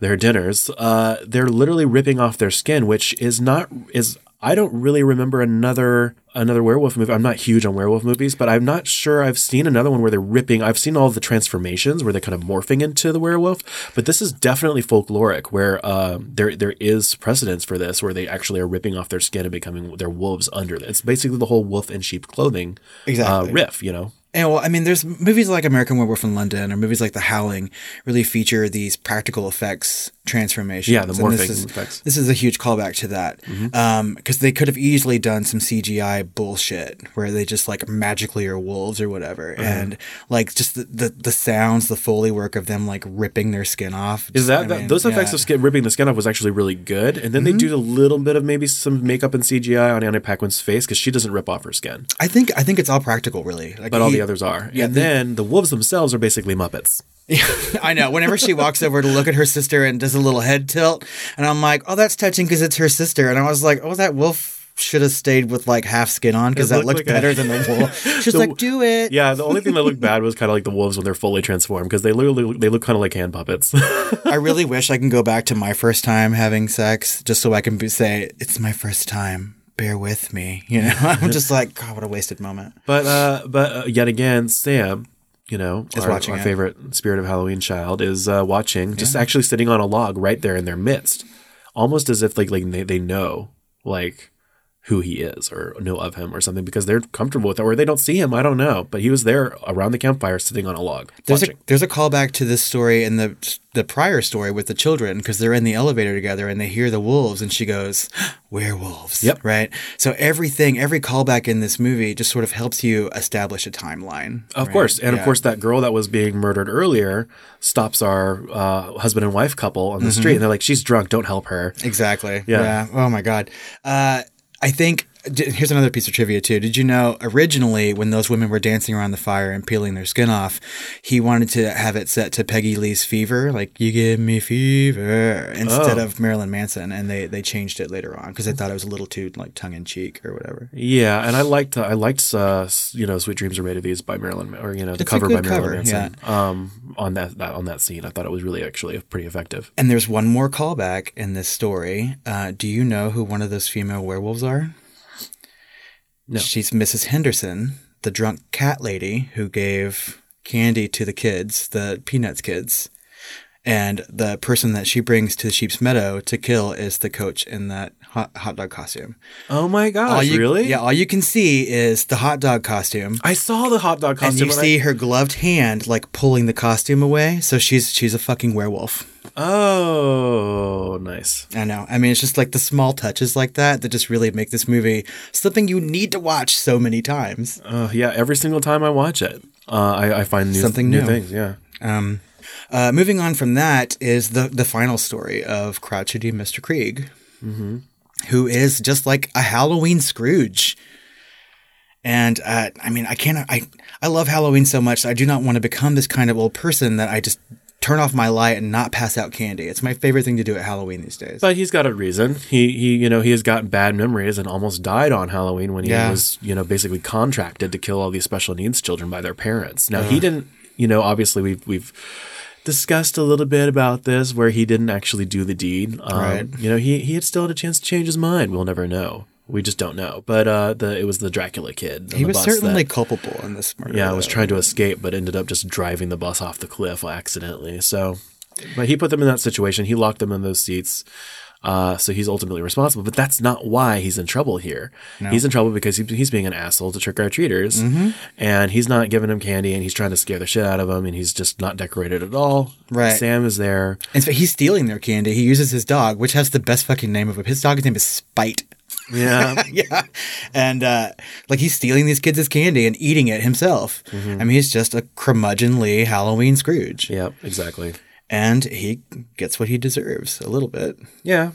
their dinners, uh, they're literally ripping off their skin, which is not is I don't really remember another another werewolf movie. I'm not huge on werewolf movies, but I'm not sure I've seen another one where they're ripping. I've seen all the transformations where they're kind of morphing into the werewolf, but this is definitely folkloric, where uh, there there is precedence for this, where they actually are ripping off their skin and becoming their wolves under. It's basically the whole wolf in sheep clothing Exactly. uh, riff, you know. And well, I mean, there's movies like American Werewolf in London or movies like The Howling really feature these practical effects transformations. Yeah, the And this morphing is, effects. This is a huge callback to that mm-hmm. um, because they could have easily done some CGI bullshit where they just like magically are wolves or whatever, uh-huh. and like just the, the the sounds, the foley work of them like ripping their skin off. Is Just- that, that mean, those effects of skin ripping the skin off was actually really good, and then they mm-hmm. do a little bit of maybe some makeup and CGI on Anna Paquin's face because she doesn't rip off her skin, I think I think it's all practical, really. Like but all the others are. yeah, and the- then the wolves themselves are basically Muppets. <laughs> I know. Whenever she walks over to look at her sister and does a little head tilt, and I'm like, "Oh, that's touching because it's her sister." And I was like, "Oh, that wolf should have stayed with like half skin on because that looked looked like a- better than the <laughs> wolf." She's The- like, "Do it." Yeah, the only thing that looked bad was kind of like the wolves when they're fully transformed because they literally they look kind of like hand puppets. <laughs> I really wish I can go back to my first time having sex just so I can be, say it's my first time. Bear with me. You know, I'm just like, God, what a wasted moment. but uh, but uh, yet again, Sam. You know, Is our, watching our it. favorite Spirit of Halloween child is uh, watching, just actually sitting on a log right there in their midst, almost as if like like they, they know like who he is or know of him or something because they're comfortable with it or they don't see him. I don't know, but he was there around the campfire sitting on a log. There's a there's a callback to this story in the the prior story with the children because they're in the elevator together and they hear the wolves and she goes <gasps> werewolves. Yep. Right. So everything, every callback in this movie just sort of helps you establish a timeline. Of right? course, and Yeah. of course, that girl that was being murdered earlier stops our uh, husband and wife couple on the Mm-hmm. street, and they're like, "She's drunk. Don't help her." Exactly. Yeah. Yeah. Oh my god. Uh, I think here's another piece of trivia too. Did you know originally when those women were dancing around the fire and peeling their skin off, he wanted to have it set to Peggy Lee's Fever, like "You give me fever," instead Oh. of Marilyn Manson, and they they changed it later on because they thought it was a little too like tongue in cheek or whatever. Yeah, and I liked I liked uh, you know "Sweet Dreams Are Made of These" by Marilyn, or you know the It's cover by Marilyn cover, Manson. Um, on that, that on that scene, I thought it was really actually pretty effective. And there's one more callback in this story. Uh, do you know who one of those female werewolves are? No. She's Mrs. Henderson, the drunk cat lady who gave candy to the kids, the Peanuts kids. And the person that she brings to the Sheep's Meadow to kill is the coach in that hot, hot dog costume. Oh my gosh, you, really? Yeah, all you can see is the hot dog costume. I saw the hot dog And costume. you but see I, her gloved hand like pulling the costume away. So she's she's a fucking werewolf. Oh, nice. I know. I mean, it's just like the small touches like that that just really make this movie something you need to watch so many times. Uh, yeah, every single time I watch it, uh, I, I find new, Something new new. things. Yeah. Um, uh, moving on from that is the the final story of Crotchety Mr. Kreeg, who is just like a Halloween Scrooge. And uh, I mean, I can't. I I love Halloween so much. I do not want to become this kind of old person that I just turn off my light and not pass out candy. It's my favorite thing to do at Halloween these days. But he's got a reason. He he you know he has got bad memories and almost died on Halloween when he Yeah. was you know basically contracted to kill all these special needs children by their parents. Now he didn't you know obviously we've we've discussed a little bit about this where he didn't actually do the deed. Um, Right. You know he he had still had a chance to change his mind. We'll never know. We just don't know. But uh, the it was the Dracula kid. he was certainly that- culpable in this murder. yeah, I was trying to escape, but ended up just driving the bus off the cliff accidentally. So, but he put them in that situation. He locked them in those seats. Uh, so he's ultimately responsible, but that's not why he's in trouble here. He's in trouble because he, he's being an asshole to trick or treaters, Mm-hmm. and he's not giving them candy, and he's trying to scare the shit out of them, and he's just not decorated at all. Right. Sam is there. In fact, he's stealing their candy. He uses his dog, which has the best fucking name of it. His dog's name is Spite. Yeah, <laughs> yeah. And uh, like he's stealing these kids' candy and eating it himself. I mean, he's just a curmudgeonly Halloween Scrooge. yeah, exactly. And he gets what he deserves a little bit. Yeah.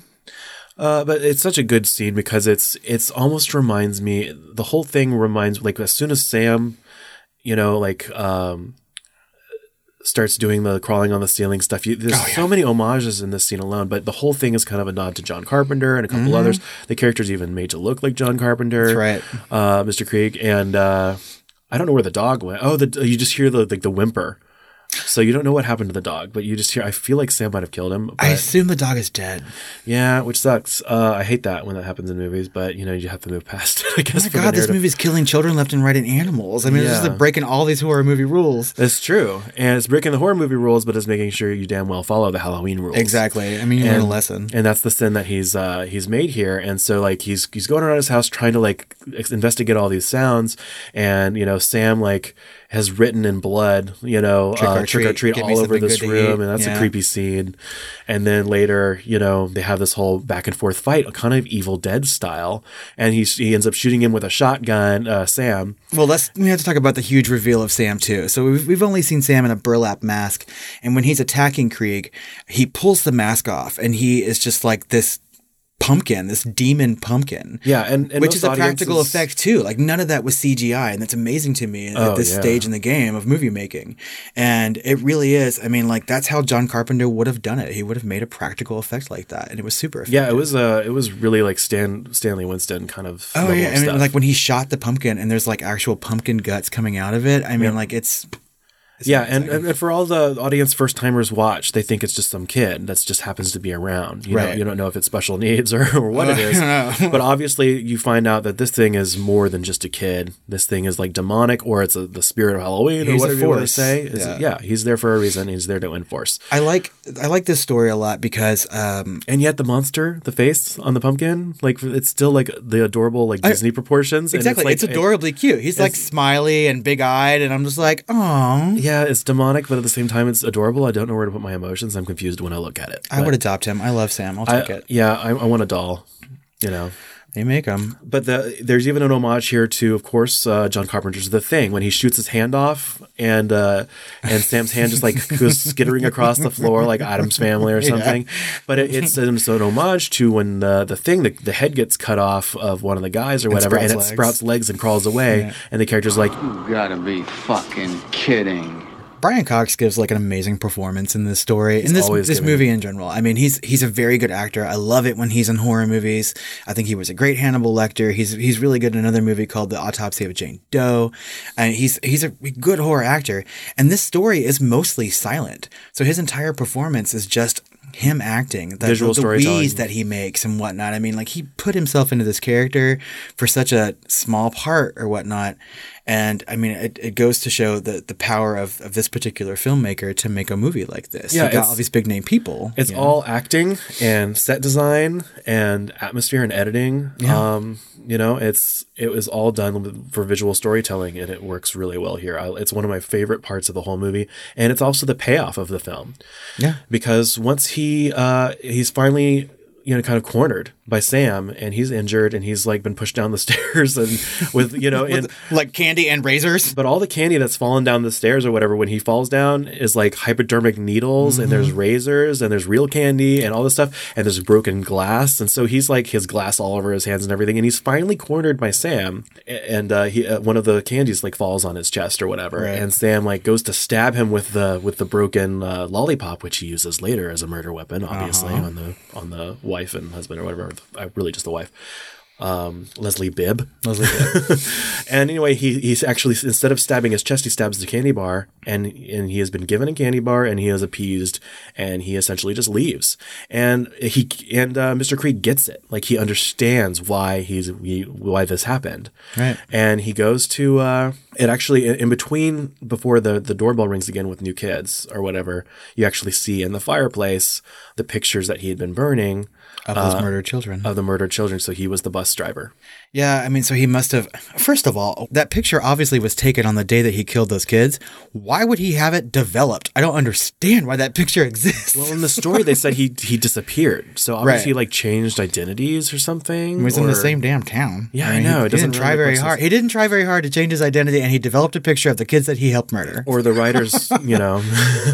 Uh, but it's such a good scene because it's it's almost reminds me the whole thing reminds like as soon as Sam, you know, like um starts doing the crawling on the ceiling stuff. You, there's so many homages in this scene alone, but the whole thing is kind of a nod to John Carpenter and a couple others. The character's even made to look like John Carpenter. That's right. Uh, Mr. Kreeg and uh, I don't know where the dog went. Oh, the you just hear the like the whimper. So you don't know what happened to the dog, but you just hear. I feel like Sam might have killed him. I assume the dog is dead. yeah, which sucks. Uh, I hate that when that happens in movies, but you know you have to move past <laughs> it. I Oh my god, this movie's killing children left and right and animals. I mean, it's just Yeah. like breaking all these horror movie rules. That's true, and it's breaking the horror movie rules, but it's making sure you damn well follow the Halloween rules. Exactly. I mean, you learn a lesson. and that's the sin that he's uh, he's made here. And so like he's he's going around his house trying to like investigate all these sounds, and you know Sam like has written in blood, you know, Trick or uh, trick or treat, treat get me all over this room, and that's Yeah. a creepy scene. And then later, you know, they have this whole back and forth fight, a kind of Evil Dead style, and he he ends up shooting him with a shotgun, uh, Sam. Well, let's we have to talk about the huge reveal of Sam too. So we've, we've only seen Sam in a burlap mask, and when he's attacking Kreeg, he pulls the mask off, and he is just like this pumpkin, this demon pumpkin. Yeah, and, and which is a practical effect too. Like none of that was CGI, and that's amazing to me at Oh, this yeah. stage in the game of movie making. And it really is. I mean, like that's how John Carpenter would have done it. He would have made a practical effect like that, and it was super. Effective. Yeah, it was uh, it was really like Stan Stanley Winston kind of. Oh yeah, I mean, like when he shot the pumpkin, and there's like actual pumpkin guts coming out of it. I mean, like it's. It's yeah, and, and for all the audience first timers watch, they think it's just some kid that just happens to be around. You know, Right. you don't know if it's special needs or, <laughs> or what it <laughs> I is. know. but obviously, you find out that this thing is more than just a kid. This thing is like demonic, or it's a, the spirit of Halloween, He's or whatever you want to say. Is- Yeah. yeah, he's there for a reason. He's there to enforce. I like I like this story a lot because um, And yet, the monster, the face on the pumpkin, like it's still like the adorable like Disney proportions. and exactly it's, like, adorably cute. He's like smiley and big eyed, and I'm just like, oh. Yeah, it's demonic, but at the same time, it's adorable. I don't know where to put my emotions. I'm confused when I look at it. I But would adopt him. I love Sam. I'll I- take it. Yeah, I, I want a doll. You know, They make them. But the, there's even an homage here to, of course, uh, John Carpenter's The Thing when he shoots his hand off and uh, and Sam's hand just like goes <laughs> skittering across the floor like Addams Family or <laughs> something. Yeah. But it, it's, an, it's an homage to when the the thing the, the head gets cut off of one of the guys or whatever, and it legs. sprouts legs and crawls away, yeah. and the character's like, "You gotta be fucking kidding." Brian Cox gives like an amazing performance in this story, he's in this this movie in general. I mean, he's he's a very good actor. I love it when he's in horror movies. I think he was a great Hannibal Lecter. He's he's really good in another movie called The Autopsy of Jane Doe, and he's he's a good horror actor. And this story is mostly silent, so his entire performance is just him acting, the, visual the, the wheeze that he makes and whatnot. I mean, like he put himself into this character for such a small part or whatnot. And I mean, it, it goes to show the, the power of, of this particular filmmaker to make a movie like this. Yeah, he got all these big name people. It's all acting and set design and atmosphere and editing. Yeah. Um, you know, it's it was all done for visual storytelling, and it works really well here. I, it's one of my favorite parts of the whole movie, and it's also the payoff of the film. Yeah, because once he uh, he's finally you know kind of cornered by Sam and he's injured and he's like been pushed down the <laughs> stairs and with you know and like candy and razors but all the candy that's fallen down the stairs or whatever when he falls down is like hypodermic needles mm-hmm. and there's mm-hmm. razors and there's real candy and all this stuff and there's broken glass and so he's like his glass all over his hands and everything and he's finally cornered by Sam and uh, he uh, one of the candies like falls on his chest or whatever right. and Sam like goes to stab him with the with the broken uh, lollipop which he uses later as a murder weapon obviously uh-huh. on the on the wife and husband or whatever really just the wife um, Leslie Bibb. Leslie Bibb. <laughs> and anyway, he he's actually instead of stabbing his chest, he stabs the candy bar, and and he has been given a candy bar, and he is appeased, and he essentially just leaves. And he and uh, Mr. Creed gets it, like he understands why he's he, why this happened. Right. And he goes to uh, it actually in between before the the doorbell rings again with new kids or whatever. You actually see in the fireplace the pictures that he had been burning of those uh, murdered children. Of the murdered children. So he was the bus driver. Yeah, I mean, so he must have. First of all, that picture obviously was taken on the day that he killed those kids. Why would he have it developed? I don't understand why that <laughs> picture exists. Well, in the story, they said he he disappeared. So obviously, right. like changed identities or something. He was or... in the same damn town. Yeah, I, know. He, it doesn't he didn't try very hard. He didn't try very hard to change his identity, and he developed a picture of the kids that he helped murder. Or the writers, <laughs> you know.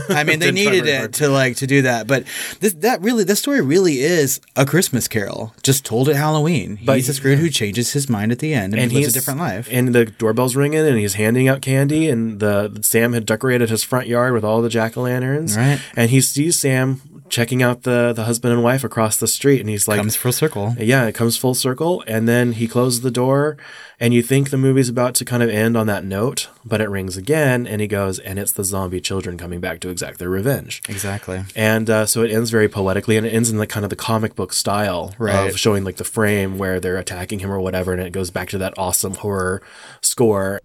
I mean, they <laughs> needed it to like to do that, but this that really this story really is a Christmas Carol, just told at Halloween. But he's a Scrooge who changes his mind at the end and, and he lives a different life. And the doorbell's ringing, and he's handing out candy. And the Sam had decorated his front yard with all the jack o' lanterns. Right. And he sees Sam checking out the the husband and wife across the street, and he's like, comes full circle. Yeah, it comes full circle, and then he closes the door, and you think the movie's about to kind of end on that note, but it rings again, and he goes, and it's the zombie children coming back to exact their revenge. Exactly. And uh, so it ends very poetically, and it ends in the kind of the comic book style right. of showing like the frame where they're attacking him or whatever, and it goes back to that awesome horror score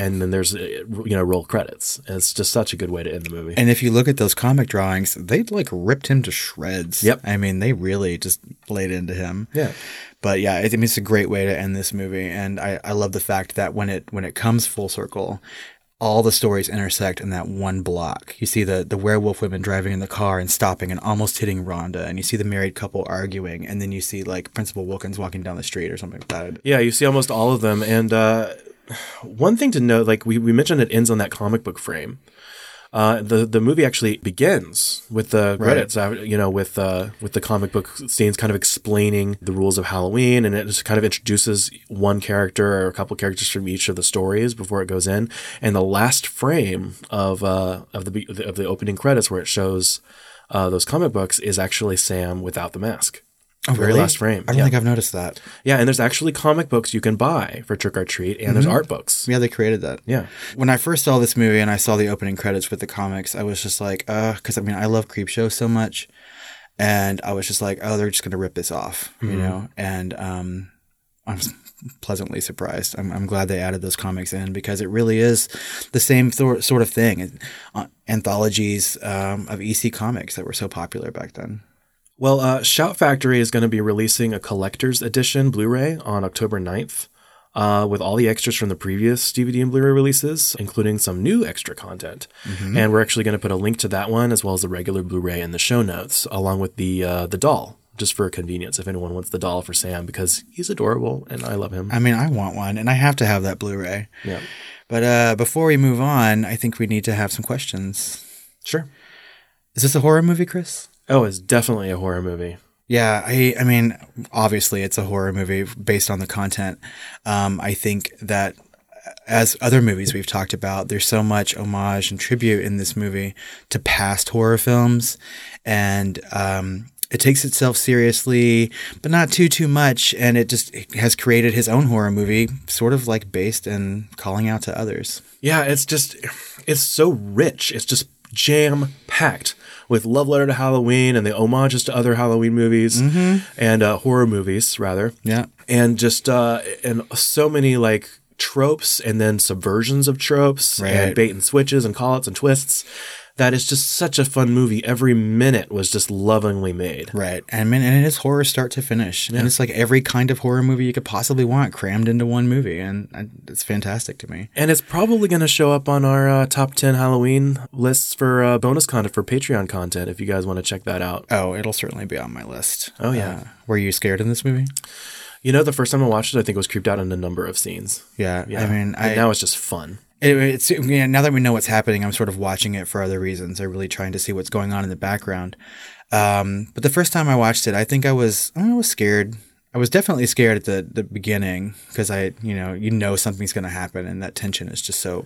and then there's uh, you know roll credits. And it's just such a good way to end the movie. And if you look at those comic drawings, they like ripped him to shreds. Yep. I mean, they really just laid into him. Yeah. But yeah, I mean, it's a great way to end this movie, and I, I love the fact that when it when it comes full circle, all the stories intersect in that one block. You see the the werewolf women driving in the car and stopping and almost hitting Rhonda, and you see the married couple arguing, and then you see like Principal Wilkins walking down the street or something like that. Yeah, you see almost all of them, and uh, one thing to note, like we, we mentioned, it ends on that comic book frame. Uh, the the movie actually begins with the credits, right. Uh, you know, with uh, with the comic book scenes, kind of explaining the rules of Halloween, and it just kind of introduces one character or a couple characters from each of the stories before it goes in. And the last frame of uh, of the of the opening credits, where it shows uh, those comic books, is actually Sam without the mask. Oh, very last frame. I don't yeah. think I've noticed that. Yeah, and there's actually comic books you can buy for Trick 'r Treat, and mm-hmm. there's art books. Yeah, they created that. Yeah. When I first saw this movie and I saw the opening credits with the comics, I was just like, uh, because I mean, I love Creepshow so much, and I was just like, oh, they're just gonna rip this off, mm-hmm. you know, and um, I was <laughs> pleasantly surprised. I'm, I'm glad they added those comics in because it really is the same th- sort of thing. Uh, anthologies um, of EC comics that were so popular back then. Well, uh, Shout Factory is going to be releasing a collector's edition Blu ray on October 9th. uh, with all the extras from the previous DVD and Blu-ray releases, including some new extra content. And we're actually going to put a link to that one as well as the regular Blu-ray in the show notes, along with the uh, the doll, just for convenience. If anyone wants the doll for Sam, because he's adorable and I love him. I mean, I want one, and I have to have that Blu-ray. yeah, But uh, before we move on, I think we need to have some questions. sure. Is this a horror movie, Chris? Oh, it's definitely a horror movie. Yeah, I I mean, obviously it's a horror movie based on the content. Um, I think that as other movies we've talked about, there's so much homage and tribute in this movie to past horror films, and um, it takes itself seriously, but not too too much. And it just it has created his own horror movie, sort of like based and calling out to others. Yeah, it's just it's so rich. It's just jam packed with love letter to Halloween and the homages to other Halloween movies and uh, horror movies rather. Yeah. and just uh, and so many like tropes and then subversions of tropes Right. and bait and switches and call outs and twists. That is just such a fun movie. Every minute was just lovingly made. Right. And I mean, and it is horror start to finish. And it's like every kind of horror movie you could possibly want crammed into one movie. And it's fantastic to me. And it's probably going to show up on our uh, top 10 Halloween lists for uh, bonus content for Patreon content if you guys want to check that out. Oh, it'll certainly be on my list. Oh, yeah. Uh, were you scared in this movie? You know, the first time I watched it, I think I was creeped out in a number of scenes. Yeah. Yeah. I mean, And I, now it's just fun. It, it's yeah, now that we know what's happening, I'm sort of watching it for other reasons. I'm really trying to see what's going on in the background. Um, but the first time I watched it, I think I was I was scared. I was definitely scared at the, the beginning because I, you know, you know something's going to happen, and that tension is just so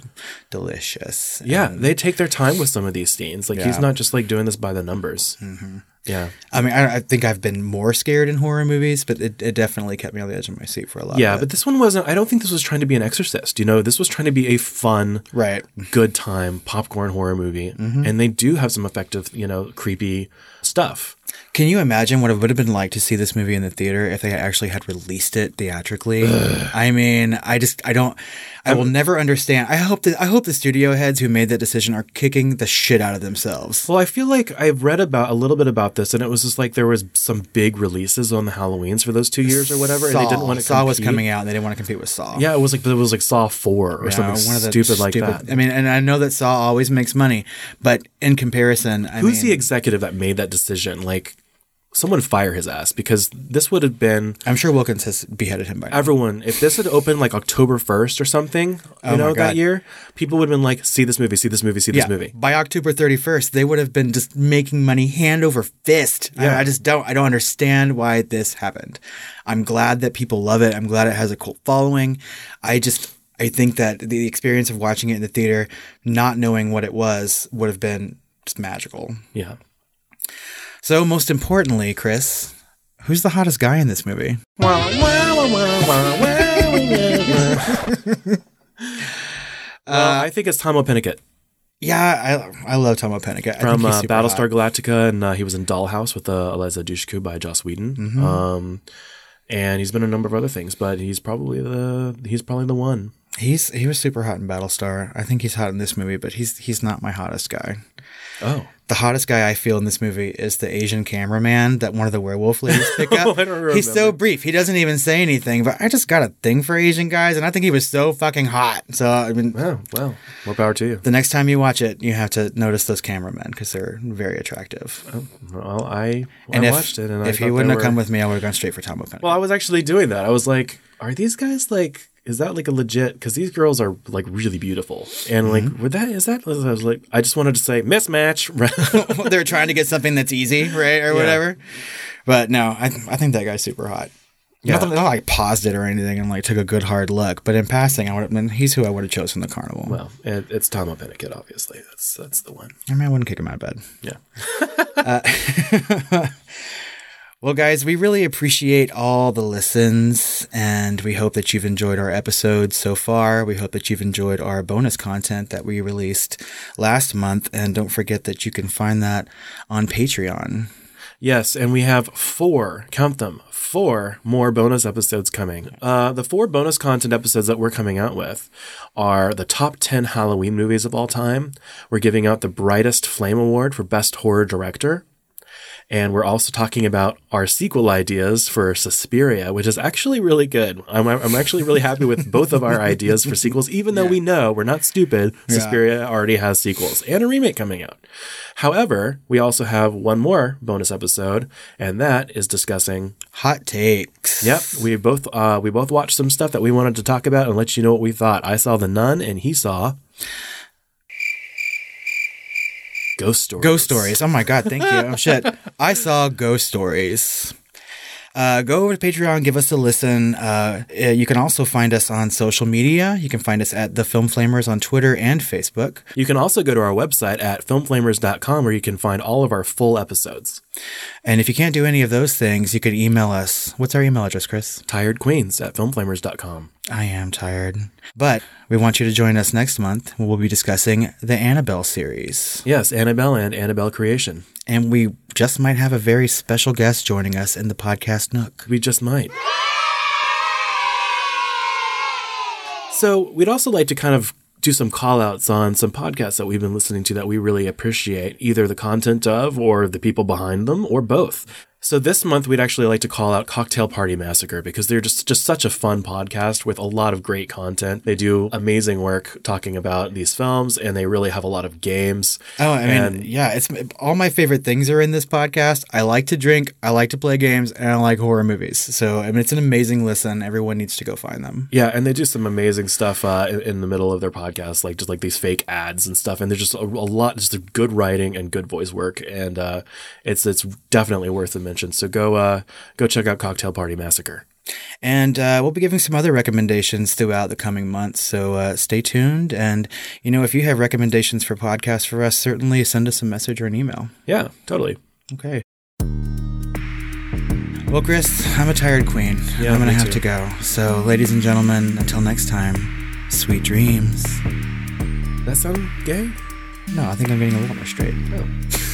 delicious. Yeah, And- they take their time with some of these scenes. Like, he's not just like doing this by the numbers. Mm-hmm. Yeah. I mean, I, I think I've been more scared in horror movies, but it, it definitely kept me on the edge of my seat for a lot. Yeah, but this one wasn't. I don't think this was trying to be an exorcist. You know, this was trying to be a fun, right. good time popcorn horror movie. Mm-hmm. And they do have some effective, you know, creepy stuff. Can you imagine what it would have been like to see this movie in the theater if they actually had released it theatrically? I mean, I just I don't I will never understand. I hope that I hope the studio heads who made that decision are kicking the shit out of themselves. Well, I feel like I've read about a little bit about this, and it was just like there was some big releases on the Halloweens for those two years or whatever, and they didn't want to. Saw was coming out and they didn't want to compete with Saw. Yeah, it was like it was like Saw Four or Yeah, something one of the stupid like that. I mean, and I know that Saw always makes money, but in comparison, I Who's mean, the executive that made that decision? Like, someone fire his ass because this would have been I'm sure Wilkins has beheaded him by now. everyone. If this had opened like October first or something, you Oh know, that year, people would have been like, "See this movie, see this movie, see this movie." by October 31st, they would have been just making money hand over fist. I- Yeah. I, just don't, I don't understand why this happened. I'm glad that people love it. I'm glad it has a cult following. I just, I think that the experience of watching it in the theater, not knowing what it was, would have been just magical. Yeah. So, most importantly, Chris, who's the hottest guy in this movie? Uh, I think it's Tahmoh Penikett Yeah, I, I love Tahmoh Penikett. I from think he's uh, Battlestar hot. Galactica, and uh, he was in Dollhouse with uh, Eliza Dushku by Joss Whedon. Mm-hmm. Um, and he's been a number of other things, but he's probably the he's probably the one. He's he was super hot in Battlestar. I think he's hot in this movie, but he's he's not my hottest guy. Oh, The hottest guy I feel in this movie is the Asian cameraman that one of the werewolf ladies pick <laughs> up. He's so brief. He doesn't even say anything, but I just got a thing for Asian guys, and I think he was so fucking hot. So I mean, oh, well, more power to you. the next time you watch it, you have to notice those cameramen because they're very attractive. Oh, well, I, and I if, watched it, and I if he wouldn't have come with me, I would have gone straight for Tahmoh Penikett. Well, I was actually doing that. I was like, are these guys like? Is that like a legit? Because these girls are like really beautiful, and like, Mm-hmm. would that is that? I was like, I just wanted to say mismatch. <laughs> <laughs> they're trying to get something that's easy, right, or whatever. But no, I I think that guy's super hot. Yeah. Not that I like paused it or anything and like took a good hard look, but in passing, I would have been. He's who I would have chosen from the carnival. well, it, it's Tahmoh Penikett, obviously. That's that's the one. I mean, I wouldn't kick him out of bed. Yeah. <laughs> Well, guys, we really appreciate all the listens, and we hope that you've enjoyed our episodes so far. We hope that you've enjoyed our bonus content that we released last month, and don't forget that you can find that on Patreon. Yes, and we have four, count them, four more bonus episodes coming. Uh, the four bonus content episodes that we're coming out with are the top 10 Halloween movies of all time. We're giving out the Brightest Flame Award for Best Horror Director. And we're also talking about our sequel ideas for Suspiria, which is actually really good. I'm, I'm actually really happy with both of our ideas for sequels, even though we know we're not stupid. Yeah. Suspiria already has sequels and a remake coming out. However, we also have one more bonus episode, and that is discussing Hot takes. Yep, we both uh, we both watched some stuff that we wanted to talk about and let you know what we thought. I saw The Nun, and he saw Ghost Stories. Ghost Stories. Oh my God, thank you. Oh shit. <laughs> I saw Ghost Stories. Uh, go over to Patreon, give us a listen. Uh, uh, you can also find us on social media. You can find us at The Film Flamers on Twitter and Facebook. You can also go to our website at filmflamers.com where you can find all of our full episodes. And if you can't do any of those things, you can email us. What's our email address, Chris? Tiredqueens at filmflamers.com. I am tired. But we want you to join us next month. We'll be discussing the Annabelle series. Yes, Annabelle and Annabelle Creation. And we just might have a very special guest joining us in the podcast nook. We just might. So, we'd also like to kind of do some call outs on some podcasts that we've been listening to that we really appreciate, either the content of or the people behind them or both. So this month we'd actually like to call out Cocktail Party Massacre because they're just just such a fun podcast with a lot of great content. They do amazing work talking about these films and they really have a lot of games. Oh, I mean, yeah, it's all my favorite things are in this podcast. I like to drink, I like to play games, and I like horror movies. So, I mean, it's an amazing listen. Everyone needs to go find them. Yeah, and they do some amazing stuff uh, in, in the middle of their podcast, like just like these fake ads and stuff. And they're just a, a lot, just good writing and good voice work, and uh, it's it's definitely worth a mention. So go uh, go check out Cocktail Party Massacre. And uh, we'll be giving some other recommendations throughout the coming months. So uh, stay tuned. And, you know, if you have recommendations for podcasts for us, certainly send us a message or an email. Yeah, totally. Okay. Well, Chris, I'm a tired queen. Yeah, I'm going to have too. to go. So, ladies and gentlemen, until next time, sweet dreams. That sound gay? No, I think I'm getting a little more straight. Oh. <laughs>